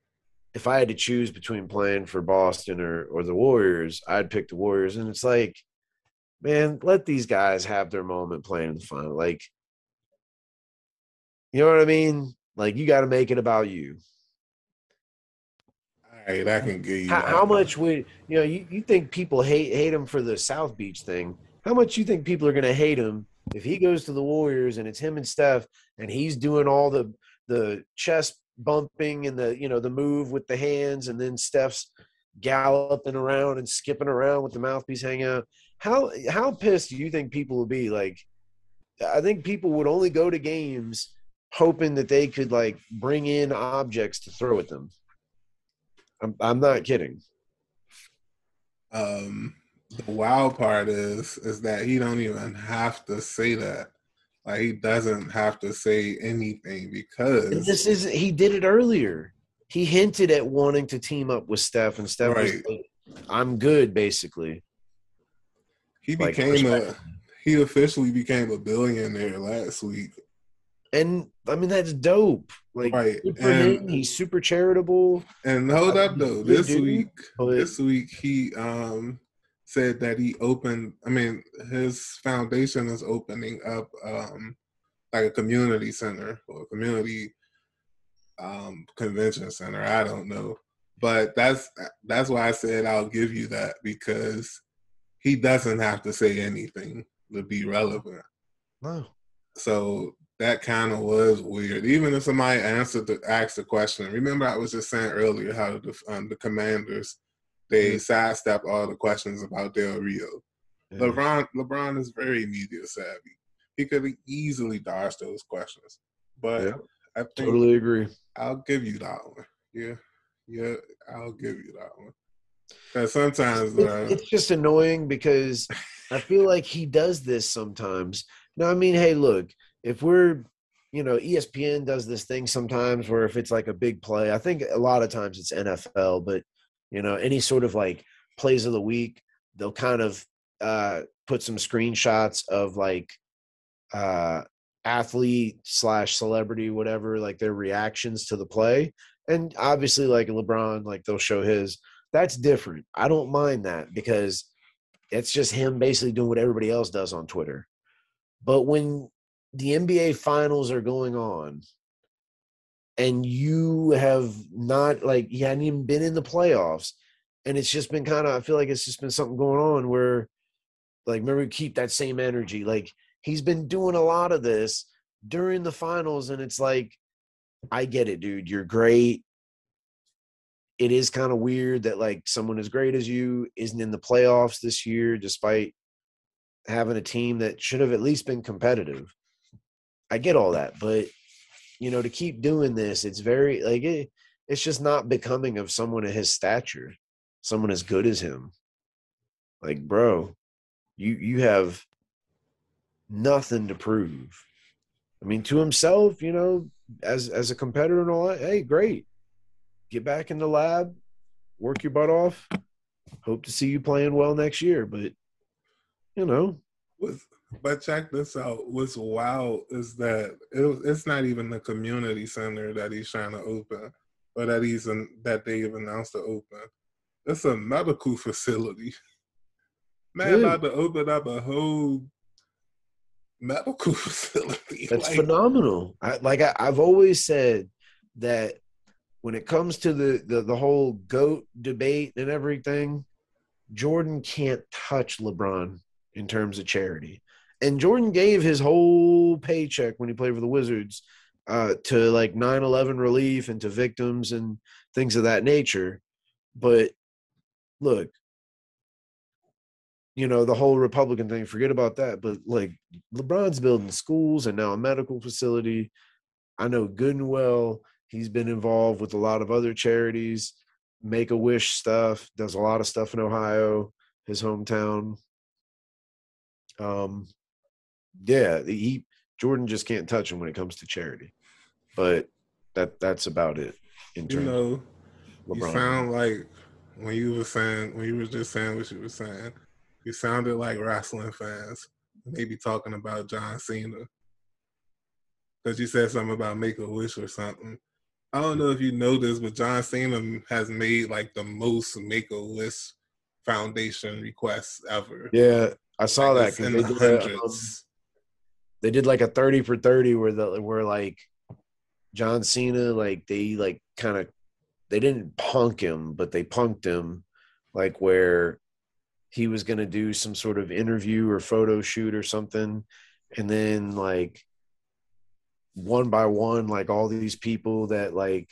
if I had to choose between playing for Boston or or the Warriors, I'd pick the Warriors. And it's like, man, let these guys have their moment playing in the final. Like, you know what I mean? Like, you got to make it about you. All right, I can get you. How, how much would you know? You, you think people hate hate him for the South Beach thing? How much you think people are going to hate him if he goes to the Warriors and it's him and Steph and he's doing all the the chest bumping and the you know the move with the hands and then Steph's galloping around and skipping around with the mouthpiece hanging out. How how pissed do you think people would be? Like, I think people would only go to games hoping that they could like bring in objects to throw at them. I'm I'm not kidding. Um, the wild part is is that he don't even have to say that. Like he doesn't have to say anything because this is he did it earlier. He hinted at wanting to team up with Steph, and Steph right. was like, "I'm good," basically. He became like, a he officially became a billionaire last week. And I mean that's dope. Like right. and, him. He's super charitable. And hold up though, this week but, this week he um said that he opened i mean his foundation is opening up um like a community center or a community um, convention center. I don't know, but that's that's why I said I'll give you that because he doesn't have to say anything to be relevant. No. So that kind of was weird. Even if somebody answered the asked the question, remember I was just saying earlier how the um, the commanders they mm-hmm. sidestep all the questions about Del Rio. Yeah. LeBron LeBron is very media savvy. He could have easily dodge those questions, but yeah, I totally agree. I'll give you that one. Yeah, yeah, I'll give you that one. Because sometimes uh, it's just annoying because I feel like he does this sometimes. Now, I mean, hey, look, if we're you know, ESPN does this thing sometimes where if it's like a big play, I think a lot of times it's NFL, but you know, any sort of like plays of the week, they'll kind of uh, put some screenshots of like uh, athlete slash celebrity, whatever, like their reactions to the play. And obviously, like LeBron, like they'll show his. That's different. I don't mind that because it's just him basically doing what everybody else does on Twitter. But when the NBA finals are going on and you have not like you hadn't even been in the playoffs and it's just been kind of i feel like it's just been something going on where like remember keep that same energy like he's been doing a lot of this during the finals and it's like i get it dude you're great it is kind of weird that like someone as great as you isn't in the playoffs this year despite having a team that should have at least been competitive i get all that but you know, to keep doing this, it's very like it, it's just not becoming of someone of his stature, someone as good as him. Like, bro, you you have nothing to prove. I mean, to himself, you know, as as a competitor and all that, hey, great. Get back in the lab, work your butt off. Hope to see you playing well next year. But you know, with but check this out. What's wild is that it, it's not even the community center that he's trying to open, or that he's in, that they've announced to open. It's a medical facility. [laughs] Man, Good. about to open up a whole medical [laughs] facility. That's like, phenomenal. I, like I, I've always said that when it comes to the, the the whole goat debate and everything, Jordan can't touch LeBron in terms of charity. And Jordan gave his whole paycheck when he played for the Wizards uh, to like 9 11 relief and to victims and things of that nature. But look, you know, the whole Republican thing, forget about that. But like LeBron's building schools and now a medical facility. I know good and well he's been involved with a lot of other charities, make a wish stuff, does a lot of stuff in Ohio, his hometown. Um, yeah, he Jordan just can't touch him when it comes to charity. But that that's about it. In terms you know, you sound like when you were saying when you were just saying what you were saying, you sounded like wrestling fans. Maybe talking about John Cena. Because you said something about make a wish or something. I don't know if you know this, but John Cena has made like the most make a list foundation requests ever. Yeah, I saw like that. In the um, hundreds they did like a 30 for 30 where the where like John Cena like they like kind of they didn't punk him but they punked him like where he was going to do some sort of interview or photo shoot or something and then like one by one like all these people that like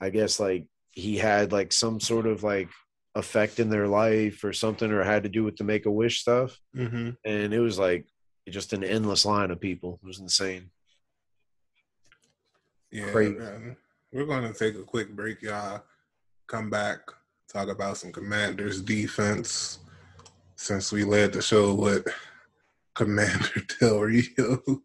I guess like he had like some sort of like effect in their life or something or had to do with the make a wish stuff mm-hmm. and it was like just an endless line of people. It was insane. Yeah, we're going to take a quick break, y'all. Come back, talk about some Commanders defense since we led the show with [laughs] Commander Del Rio.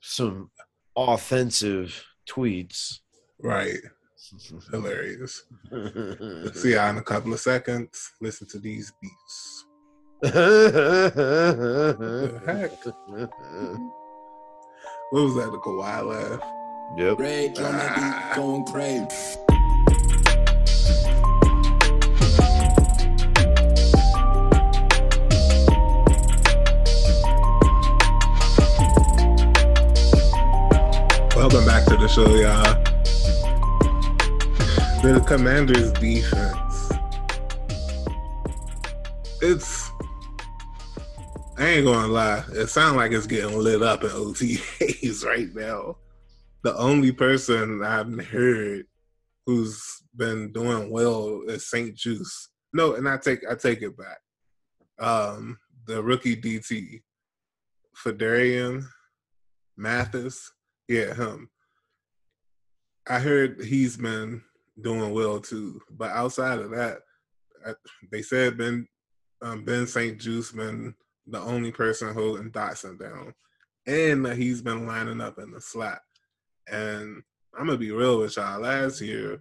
Some offensive tweets. Right. [laughs] Hilarious. [laughs] See y'all in a couple of seconds. Listen to these beats heck? [laughs] What was that? The Kawhi laugh? Yep. Ray, ah. going crazy. Welcome back to the show, y'all. the Commanders' defense. It's. I ain't gonna lie. It sounds like it's getting lit up in OTAs [laughs] right now. The only person I've heard who's been doing well is St. Juste. No, and I take I take it back. Um, the rookie DT, Phidarian Mathis. Yeah, him. I heard he's been doing well too. But outside of that, I, they said Ben um, Ben St. Juste been the only person holding Dotson down, and that he's been lining up in the slot. And I'm gonna be real with y'all. Last year,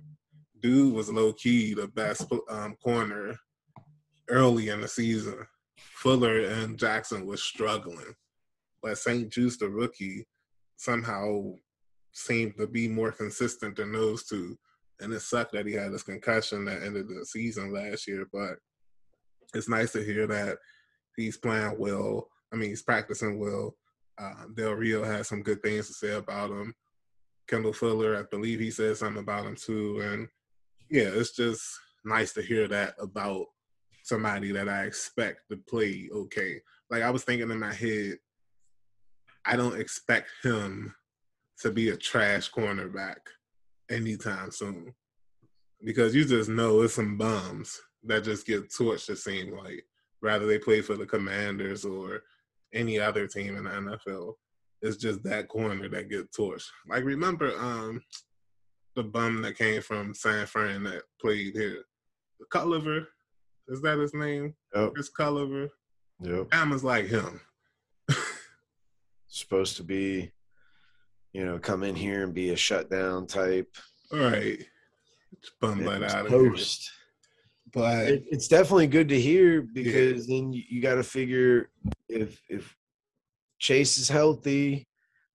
dude was low key the best um, corner early in the season. Fuller and Jackson was struggling, but St. Juste, the rookie, somehow seemed to be more consistent than those two. And it sucked that he had this concussion that ended the season last year, but it's nice to hear that he's playing well. I mean, he's practicing well. Uh, Del Rio has some good things to say about him. Kendall Fuller, I believe he said something about him too. And yeah, it's just nice to hear that about somebody that I expect to play okay. Like I was thinking in my head, I don't expect him to be a trash cornerback anytime soon. Because you just know it's some bums that just get torched, it seems like, rather they play for the commanders or any other team in the NFL. It's just that corner that get torched. Like remember um the bum that came from San Fran that played here. Culliver, is that his name? Yep. Chris Culliver. Yep. Bama's like him. Supposed to be, you know, come in here and be a shutdown type. All right. Bum Yeah, that out of here. Post. But It, it's definitely good to hear because then you, you got to figure if if Chase is healthy,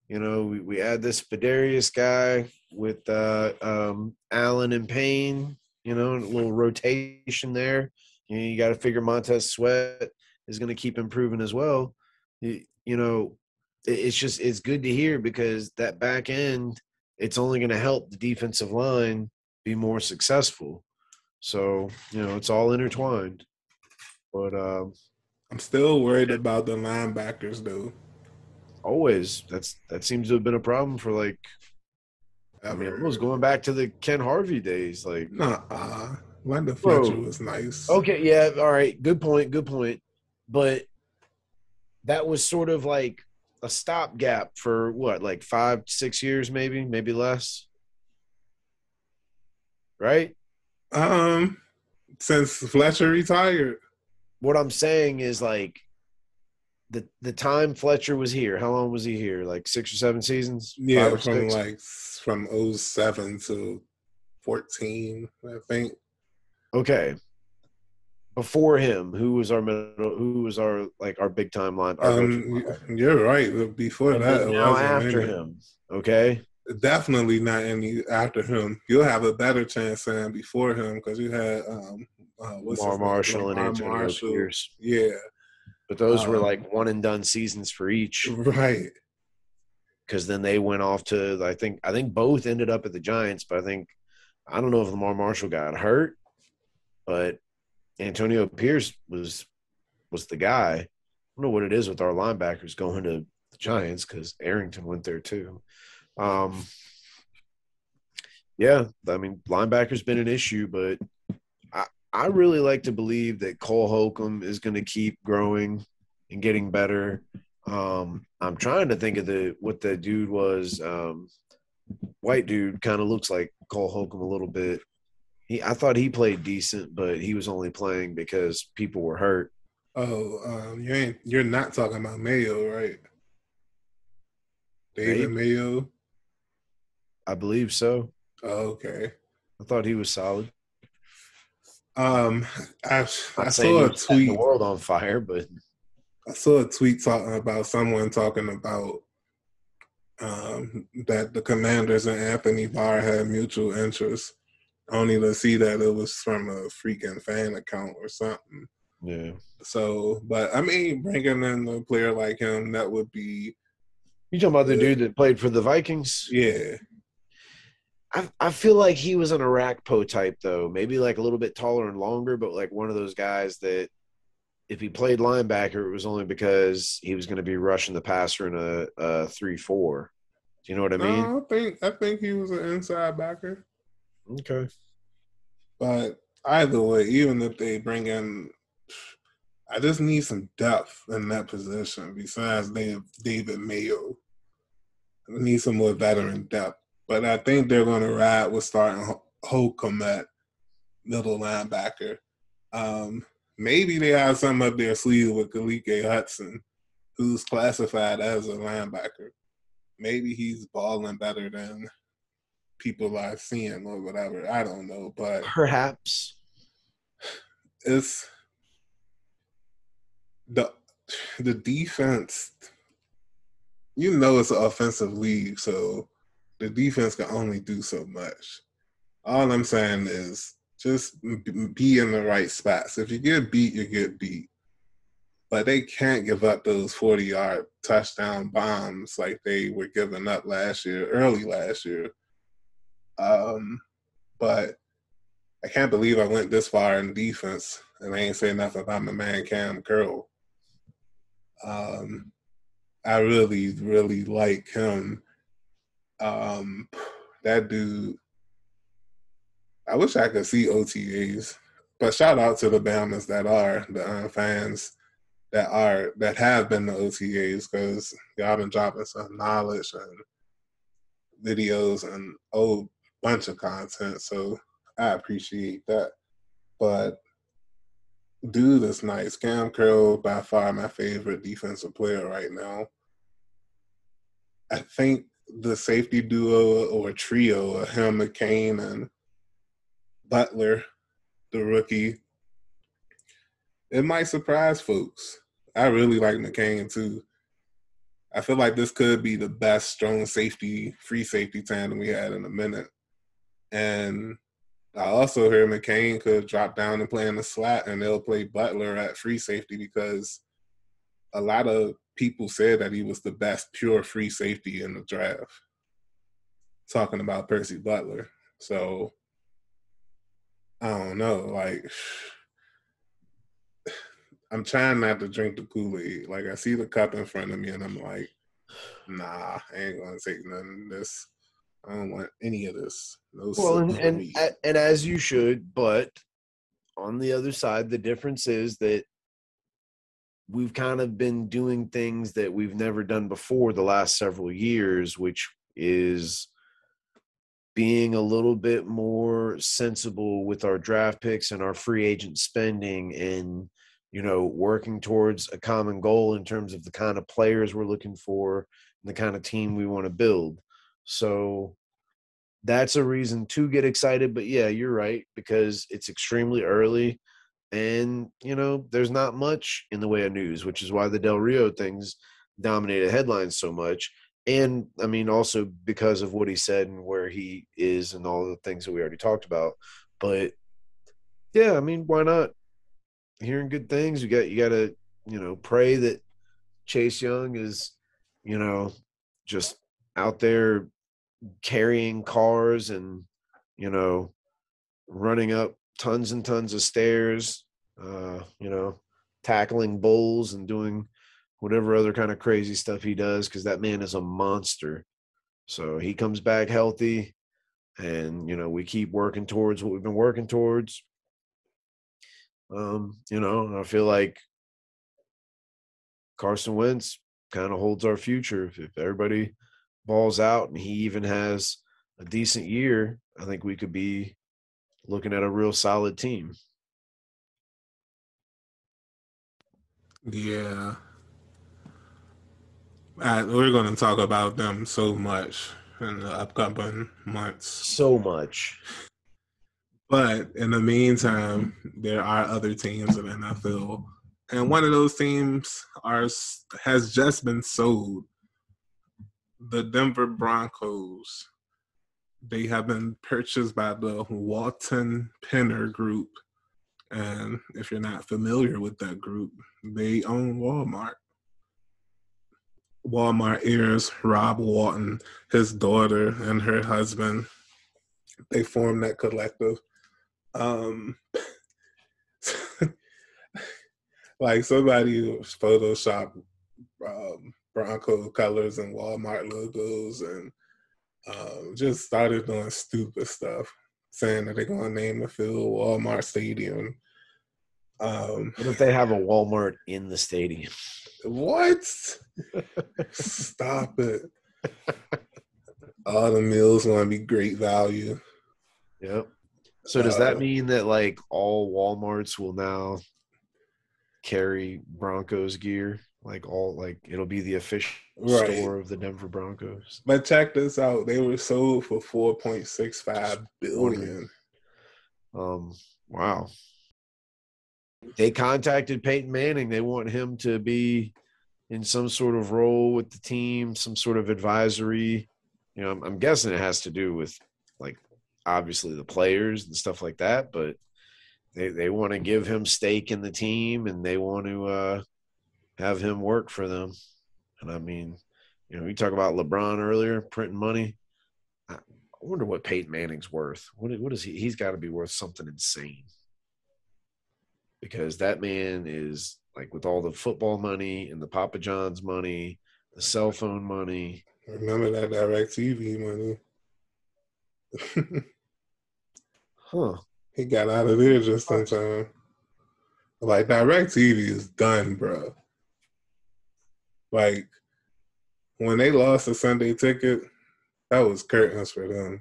you know, we, we add this Spidarius guy with uh, um, Allen and Payne, you know, a little rotation there. You, you got to figure Montez Sweat is going to keep improving as well. You, you know, it's just it's good to hear because that back end, it's only going to help the defensive line be more successful. So you know, it's all intertwined. But um, I'm still worried about the linebackers though. always that's that seems to have been a problem for like I mean, it was going back to the Ken Harvey days. Like, Nah, Bro. Fletcher was nice. okay, yeah, all right, good point, good point. But that was sort of like a stopgap for what, like five, six years, maybe, maybe less. Right? Um, since Fletcher retired, What I'm saying is like the the time Fletcher was here, how long was he here? Like six or seven seasons? yeah, from six? like from 07 to 14, I think. Okay. Before him, who was our middle? Who was our like our big time line? Um, you're right. Before And that, now after any- him. Okay. definitely not any after him. You'll have a better chance saying before him because you had um, uh, what's his Lemar name? Marshall and Lemar Antonio Marshall. Pierce. Yeah, But those were Um, like one and done seasons for each right. because then they went off to I think I think both ended up at the Giants, but I think I don't know if Lemar Marshall got hurt, but Antonio Pierce was was the guy. I don't know what it is with our linebackers going to the Giants because Arrington went there too. Um, yeah, I mean linebackers been an issue, but I I really like to believe that Cole Holcomb is going to keep growing and getting better. Um, I'm trying to think of the what the dude was. Um, white dude kind of looks like Cole Holcomb a little bit. He, I thought he played decent, but he was only playing because people were hurt. Oh, um, you ain't. You're not talking about Mayo, right? David Mayo. I believe so. Oh, okay. I thought he was solid. Um, I, I saw a tweet. the world on fire, but I saw a tweet talking about someone talking about um, that the Commanders and Anthony Barr had mutual interest, only to see that it was from a freaking fan account or something. yeah, So, but I mean, bringing in a player like him, that would be you talking about the Yeah. dude that played for the Vikings? yeah. I I feel like he was an Orakpo type though, maybe like a little bit taller and longer, but like one of those guys that if he played linebacker, it was only because he was going to be rushing the passer in a, a three four. Do you know what I mean? No, I think I think he was an inside backer. Okay. But either way, even if they bring in, I just need some depth in that position. Besides, David Mayo. I need some more veteran depth. But I think they're going to ride with starting Holcomb at middle linebacker. Um, maybe they have something up their sleeve with Khaleke Hudson, who's classified as a linebacker. Maybe he's balling better than people are seeing or whatever. I don't know, but Perhaps. it's the the defense. You know, it's an offensive league, so the defense can only do so much. All I'm saying is just be in the right spots. If you get beat, you get beat. But they can't give up those 40 yard touchdown bombs like they were giving up last year, early last year. Um, but I can't believe I went this far in defense and I ain't say nothing about my man Cam Curl. Um, I really, really like him. Um, that dude I wish I could see OTAs, but shout out to the Bamas that are the uh, fans that are that have been the OTAs because y'all been dropping some knowledge and videos and a whole bunch of content. So I appreciate that. But dude is nice. Cam Curl by far my favorite defensive player right now. I think the safety duo or trio of him, McCain, and Butler, the rookie. It might surprise folks. I really like McCain too. I feel like this could be the best strong safety, free safety tandem we had in a minute. And I also hear McCain could drop down and play in the slot and they'll play Butler at free safety because a lot of people said that he was the best pure free safety in the draft. Talking about Percy Butler. So I don't know. Like, [sighs] I'm trying not to drink the Kool Aid. Like, I see the cup in front of me, and I'm like, nah, I ain't gonna take none of this. I don't want any of this. No well, and and, and as you should, but on the other side, the difference is that we've kind of been doing things that we've never done before the last several years, which is being a little bit more sensible with our draft picks and our free agent spending and you know working towards a common goal in terms of the kind of players we're looking for and the kind of team we want to build so that's a reason to get excited but yeah you're right because it's extremely early and you know there's not much in the way of news which is why the del rio things dominated headlines so much and I mean also because of what he said and where he is and all the things that we already talked about. But yeah, I mean, why not? Hearing good things, you got you got to you know pray that Chase Young is you know just out there carrying cars and you know running up tons and tons of stairs, uh, you know, tackling bulls and doing whatever other kind of crazy stuff he does because that man is a monster. So he comes back healthy, and you know we keep working towards what we've been working towards. Um, you know, I feel like Carson Wentz kind of holds our future. If, if everybody balls out and he even has a decent year, I think we could be looking at a real solid team. Yeah, we're going to talk about them so much in the upcoming months. So much. But in the meantime, there are other teams in NFL, and one of those teams are has just been sold. The Denver Broncos. They have been purchased by the Walton Penner Group, and if you're not familiar with that group, they own Walmart. Walmart heirs Rob Walton, his daughter, and her husband they formed that collective. Um, [laughs] like somebody Photoshop um, Bronco colors and Walmart logos and um, just started doing stupid stuff, saying that they're going to name the field Walmart Stadium. Um, What if they have a Walmart in the stadium? what? Stop it. All the meals going to be great value. Yep. So does that Uh, mean that like all Walmarts will now carry Broncos gear? Like all like it'll be the official Right. store of the Denver Broncos. But check this out. They were sold for 4.65 billion. Um wow. They contacted Peyton Manning. They want him to be in some sort of role with the team, some sort of advisory. You know, I'm, I'm guessing it has to do with like obviously the players and stuff like that, but they they want to give him stake in the team and they want to uh have him work for them. And I mean, you know, we talk about LeBron earlier printing money. I wonder what Peyton Manning's worth. What what is he? He's got to be worth something insane. Because that man is like with all the football money and the Papa John's money, the cell phone money. Remember that DirecTV money. [laughs] Huh. he got out of there just in time. Like DirecTV is done, bro. Like when they lost the Sunday ticket, that was curtains for them.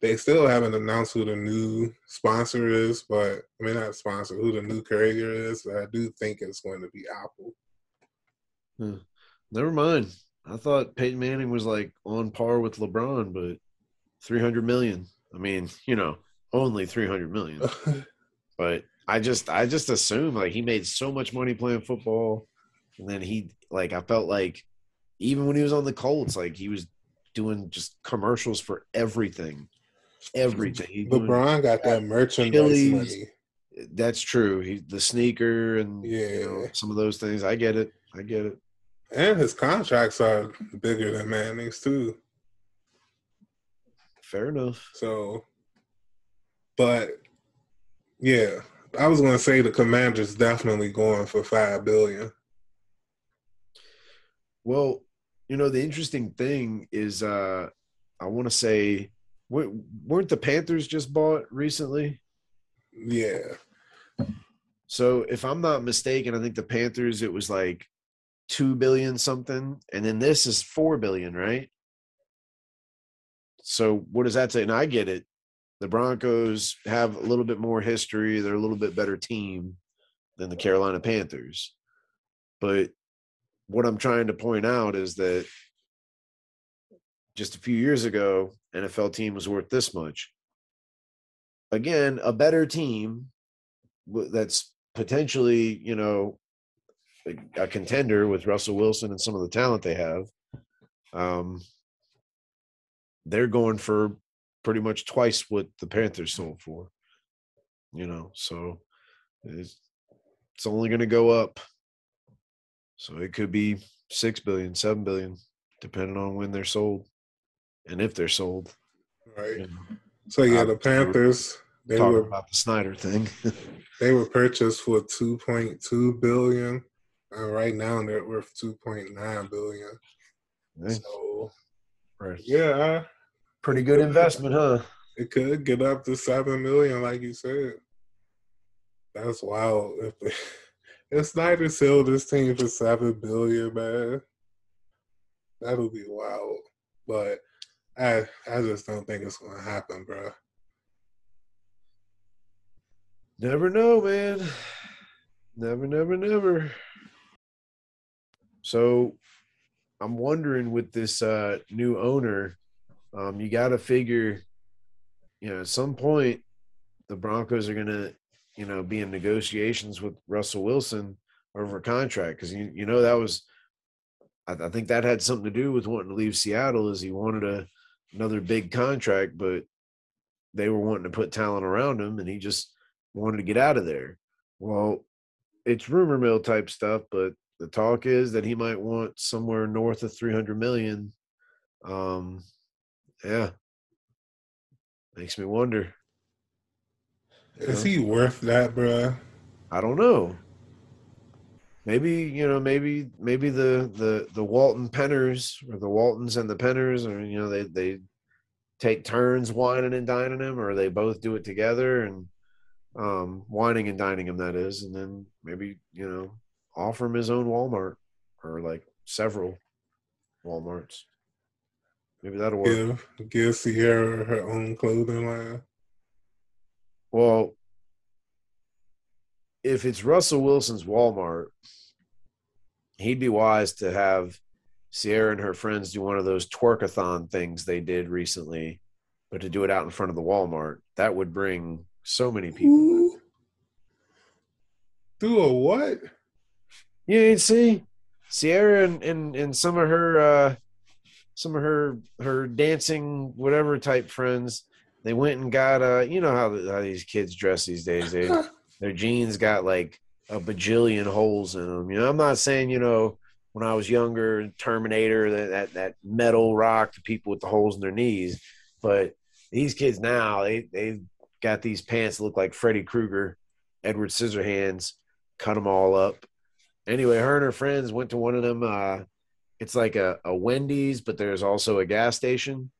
They still haven't announced who the new sponsor is, but I mean not sponsor, who the new carrier is. But I do think it's going to be Apple. Hmm. Never mind. I thought Peyton Manning was like on par with LeBron, but 300 million. I mean, you know, only 300 million. [laughs] but I just I just assume like he made so much money playing football, and then he like I felt like even when he was on the Colts, like he was doing just commercials for everything, everything. LeBron got that merchandise money. that's true. He the sneaker and you know, Yeah. some of those things. I get it. I get it. And his contracts are bigger than Manning's too. Fair enough. So, but yeah, I was gonna say the Commanders definitely going for five billion. Well, you know, the interesting thing is, uh, I want to say, weren't the Panthers just bought recently? Yeah, So, if I'm not mistaken, I think the Panthers it was like two billion something, and then this is four billion, right? So, what does that say? And I get it. The Broncos have a little bit more history. They're a little bit better team than the Carolina Panthers. But what I'm trying to point out is that just a few years ago, NFL team was worth this much. Again, a better team that's potentially, you know, a, contender with Russell Wilson and some of the talent they have. Um, they're going for pretty much twice what the Panthers sold for. You know, so it's, it's only going to go up. So it could be six billion, seven billion, depending on when they're sold and if they're sold. right. You know, So yeah, the Panthers they talking were about the Snyder thing. [laughs] they were purchased for two point two billion, and right now they're worth two point nine billion. Hey, So right. yeah, Pretty good investment, huh? it could get up to seven million, like you said. That's wild. [laughs] If Snyder sold this team for seven billion, man, that'll be wild. But I I just don't think it's gonna happen, bro. Never know, man. Never, never, never. So I'm wondering with this uh new owner, um, you gotta figure, you know, at some point the Broncos are gonna, you know, be in negotiations with Russell Wilson over a contract because you you know that was I, I think that had something to do with wanting to leave Seattle is he wanted a another big contract, but they were wanting to put talent around him and he just wanted to get out of there. Well, it's rumor mill type stuff, but the talk is that he might want somewhere north of 300 million. Um, yeah. Makes me wonder. Is he worth that, bruh? I don't know. Maybe you know, maybe maybe the the the Walton Penners or the Waltons and the Penners, or you know, they they take turns wining and dining him, or they both do it together and um wining and dining him. That is, and then maybe you know, offer him his own Walmart or like several WalMarts. Maybe that'll work. Give give Ciara her own clothing line. Well, if it's Russell Wilson's Walmart, he'd be wise to have Ciara and her friends do one of those twerkathon things they did recently, but to do it out in front of the Walmart. That would bring so many people. Ooh. Do a what? You didn't see Ciara and, and, and some of her uh, some of her her dancing whatever type friends. They went and got uh you know how, how these kids dress these days. They [laughs] their jeans got like a bajillion holes in them. You know, I'm not saying you know when I was younger, Terminator, that that, that metal rock, the people with the holes in their knees, but these kids now they they got these pants that look like Freddy Krueger, Edward Scissorhands, cut them all up. Anyway, her and her friends went to one of them. Uh, it's like a, a Wendy's, but there's also a gas station,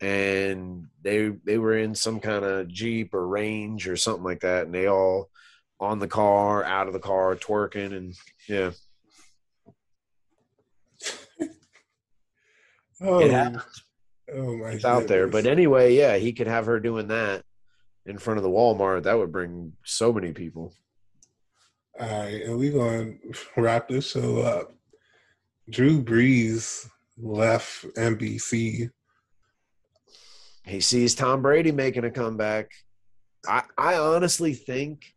and they they were in some kind of Jeep or Range or something like that, and they all on the car, out of the car, twerking, and yeah, [laughs] Oh, it happens. oh my god It's out there. But anyway, yeah, he could have her doing that in front of the Walmart. That would bring so many people. All right, and we're going [laughs] to wrap this show up. Drew Brees left NBC. He sees Tom Brady making a comeback. I, I honestly think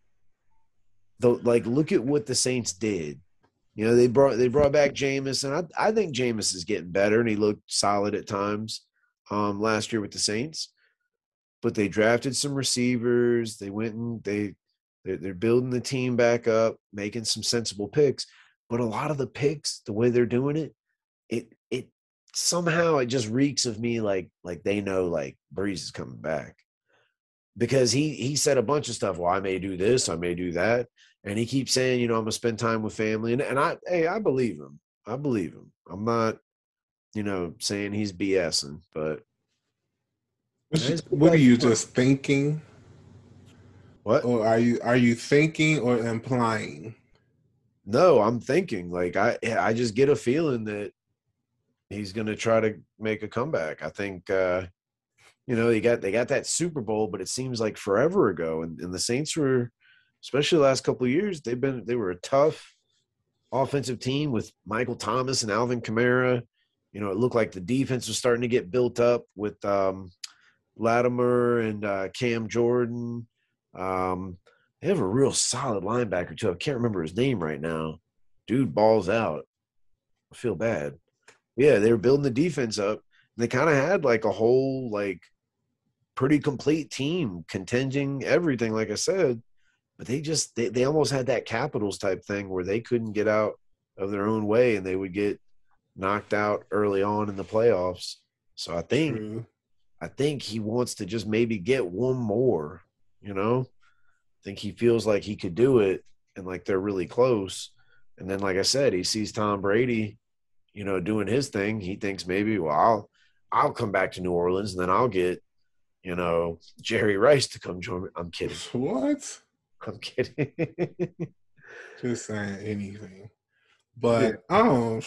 the like look at what the Saints did. You know, they brought they brought back Jameis, and I I think Jameis is getting better and he looked solid at times um last year with the Saints. But they drafted some receivers. They went and they they're, they're building the team back up, making some sensible picks. But a lot of the picks, the way they're doing it it somehow it just reeks of me like like they know like Brees is coming back because he he said a bunch of stuff. Well, I may do this, I may do that, and he keeps saying, you know, I'm gonna spend time with family, and and I hey, I believe him. I believe him. I'm not, you know, saying he's BSing, but What, are you just thinking, what? or are you are you thinking or implying? No, I'm thinking like I I just get a feeling that he's going to try to make a comeback. I think uh you know, they got they got that Super Bowl, but it seems like forever ago and, and the Saints were especially the last couple of years, they've been they were a tough offensive team with Michael Thomas and Alvin Kamara. You know, it looked like the defense was starting to get built up with um Lattimore and uh Cam Jordan. Um they have a real solid linebacker too. I can't remember his name right now. Dude balls out. I feel bad. Yeah, they were building the defense up. They kind of had like a whole like pretty complete team contending everything, like I said. But they just they, they almost had that capitals type thing where they couldn't get out of their own way and they would get knocked out early on in the playoffs. So I think True. I think he wants to just maybe get one more, you know? I think he feels like he could do it and like they're really close. And then, like I said, he sees Tom Brady, you know, doing his thing. He thinks maybe, well, I'll I'll come back to New Orleans and then I'll get, you know, Jerry Rice to come join me. I'm kidding. [laughs] What? I'm kidding. [laughs] Just saying anything. But I don't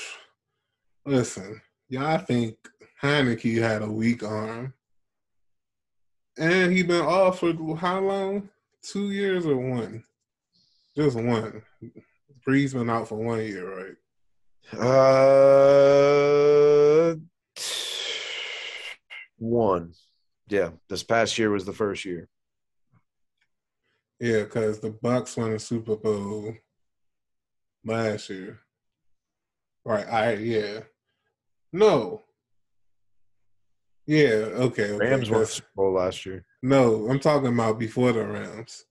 listen. Y'all think Heinicke had a weak arm, and he been off for how long? Two years or one? Just one. Brees been out for one year, right? Uh one. Yeah. This past year was the first year. Yeah, because the Bucs won the Super Bowl last year. Right. I yeah. No. Yeah. Okay. okay Rams won Super Bowl last year. No, I'm talking about before the Rams.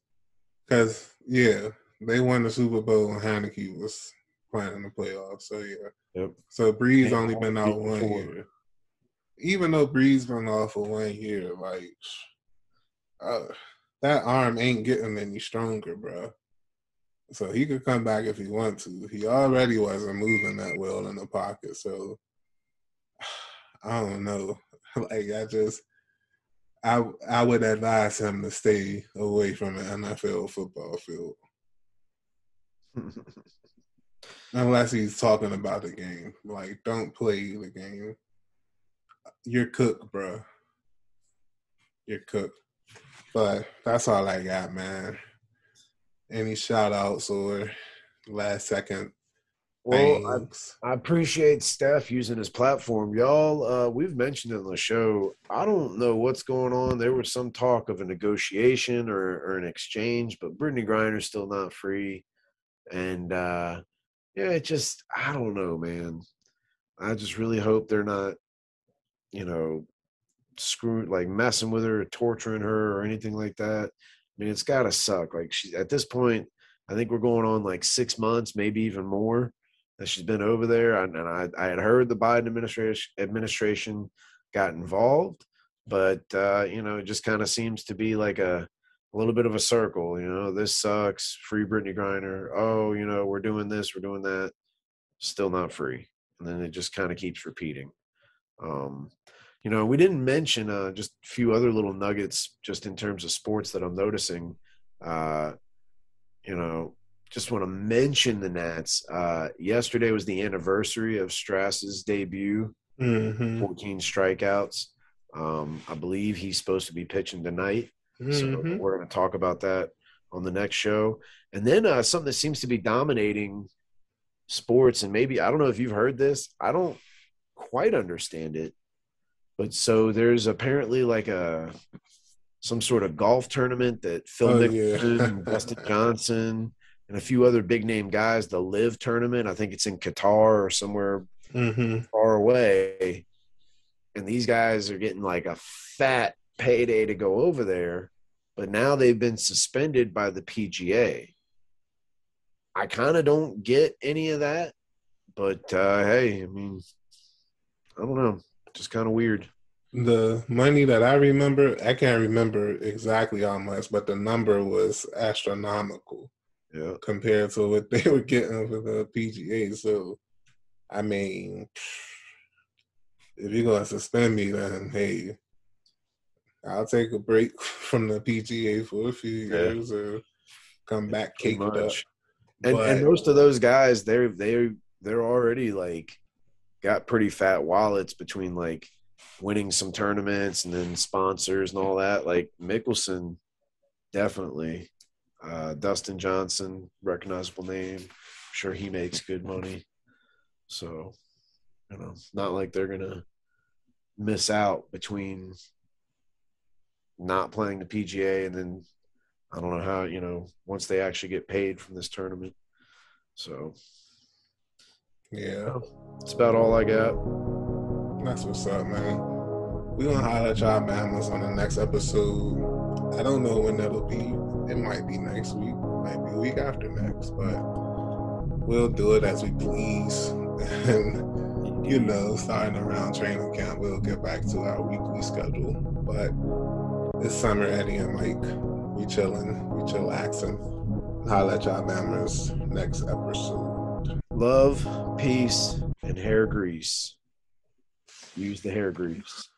Because, yeah, they won the Super Bowl and Heinicke was playing in the playoffs. So, yeah. Yep. So, Brees Yeah, only been out one before. year. Even though Brees been off for one year, like, uh, that arm ain't getting any stronger, bro. So he could come back if he wants to. He already wasn't moving that well in the pocket, so [sighs] I don't know. [laughs] like I just I I would advise him to stay away from the NFL football field. [laughs] Unless he's talking about the game. Like, don't play the game. You're cooked, bro. You're cooked. But that's all I got, man. Any shout outs or last second Well, I? I appreciate Steph using his platform. Y'all, uh, we've mentioned it on the show. I don't know what's going on. There was some talk of a negotiation or, or an exchange, but Brittney Griner's still not free. And uh, yeah, it just, I don't know, man. I just really hope they're not, you know, screwing, like messing with her, or torturing her, or anything like that. I mean, it's got to suck. Like, she, at this point, I think we're going on like six months, maybe even more that she's been over there. And, and I, I had heard the Biden administration administration got involved, but uh, you know, it just kind of seems to be like a, a little bit of a circle. You know, this sucks. Free Brittney Griner. Oh, you know, we're doing this, we're doing that. Still not free, and then it just kind of keeps repeating. Um, you know, we didn't mention uh, just a few other little nuggets just in terms of sports that I'm noticing. Uh, you know, just want to mention the Nats. Uh, yesterday was the anniversary of Stras's debut, Mm-hmm. 14 strikeouts. Um, I believe he's supposed to be pitching tonight. So Mhm. we're going to talk about that on the next show. And then uh, something that seems to be dominating sports, and maybe I don't know if you've heard this. I don't quite understand it, but so there's apparently like a some sort of golf tournament that Phil Oh, Mickelson, yeah. and [laughs] Dustin Johnson, and a few other big name guys. The LIV tournament, I think it's in Qatar or somewhere Mm-hmm. far away and these guys are getting like a fat payday to go over there but now they've been suspended by the pga i kind of don't get any of that but uh hey i mean i don't know. Just kind of weird. The money that I remember, I can't remember exactly how much, but the number was astronomical yeah. compared to what [laughs] they were getting for the PGA. So, I mean, if you're going to suspend me, then hey, I'll take a break [laughs] from the PGA for a few Yeah. years or come back caked up. much. and But- and most of those guys they're they're they're already like got pretty fat wallets between like winning some tournaments and then sponsors and all that like mickelson definitely uh dustin johnson recognizable name sure he makes good money so you know not like they're gonna miss out between not playing the pga and then I don't know how, you know, once they actually get paid from this tournament. So yeah, that's about all I got. that's what's up, man. We're going to holler at y'all mamas on the next episode. I don't know when that'll be. It might be next week, might be a week after next, but we'll do it as we please. [laughs] And, you know, starting around training camp, we'll get back to our weekly schedule. But this summer, Eddie and Mike, we chilling, we chillaxing. Holla at y'all mamas next episode. Love, peace, and hair grease. Use the hair grease.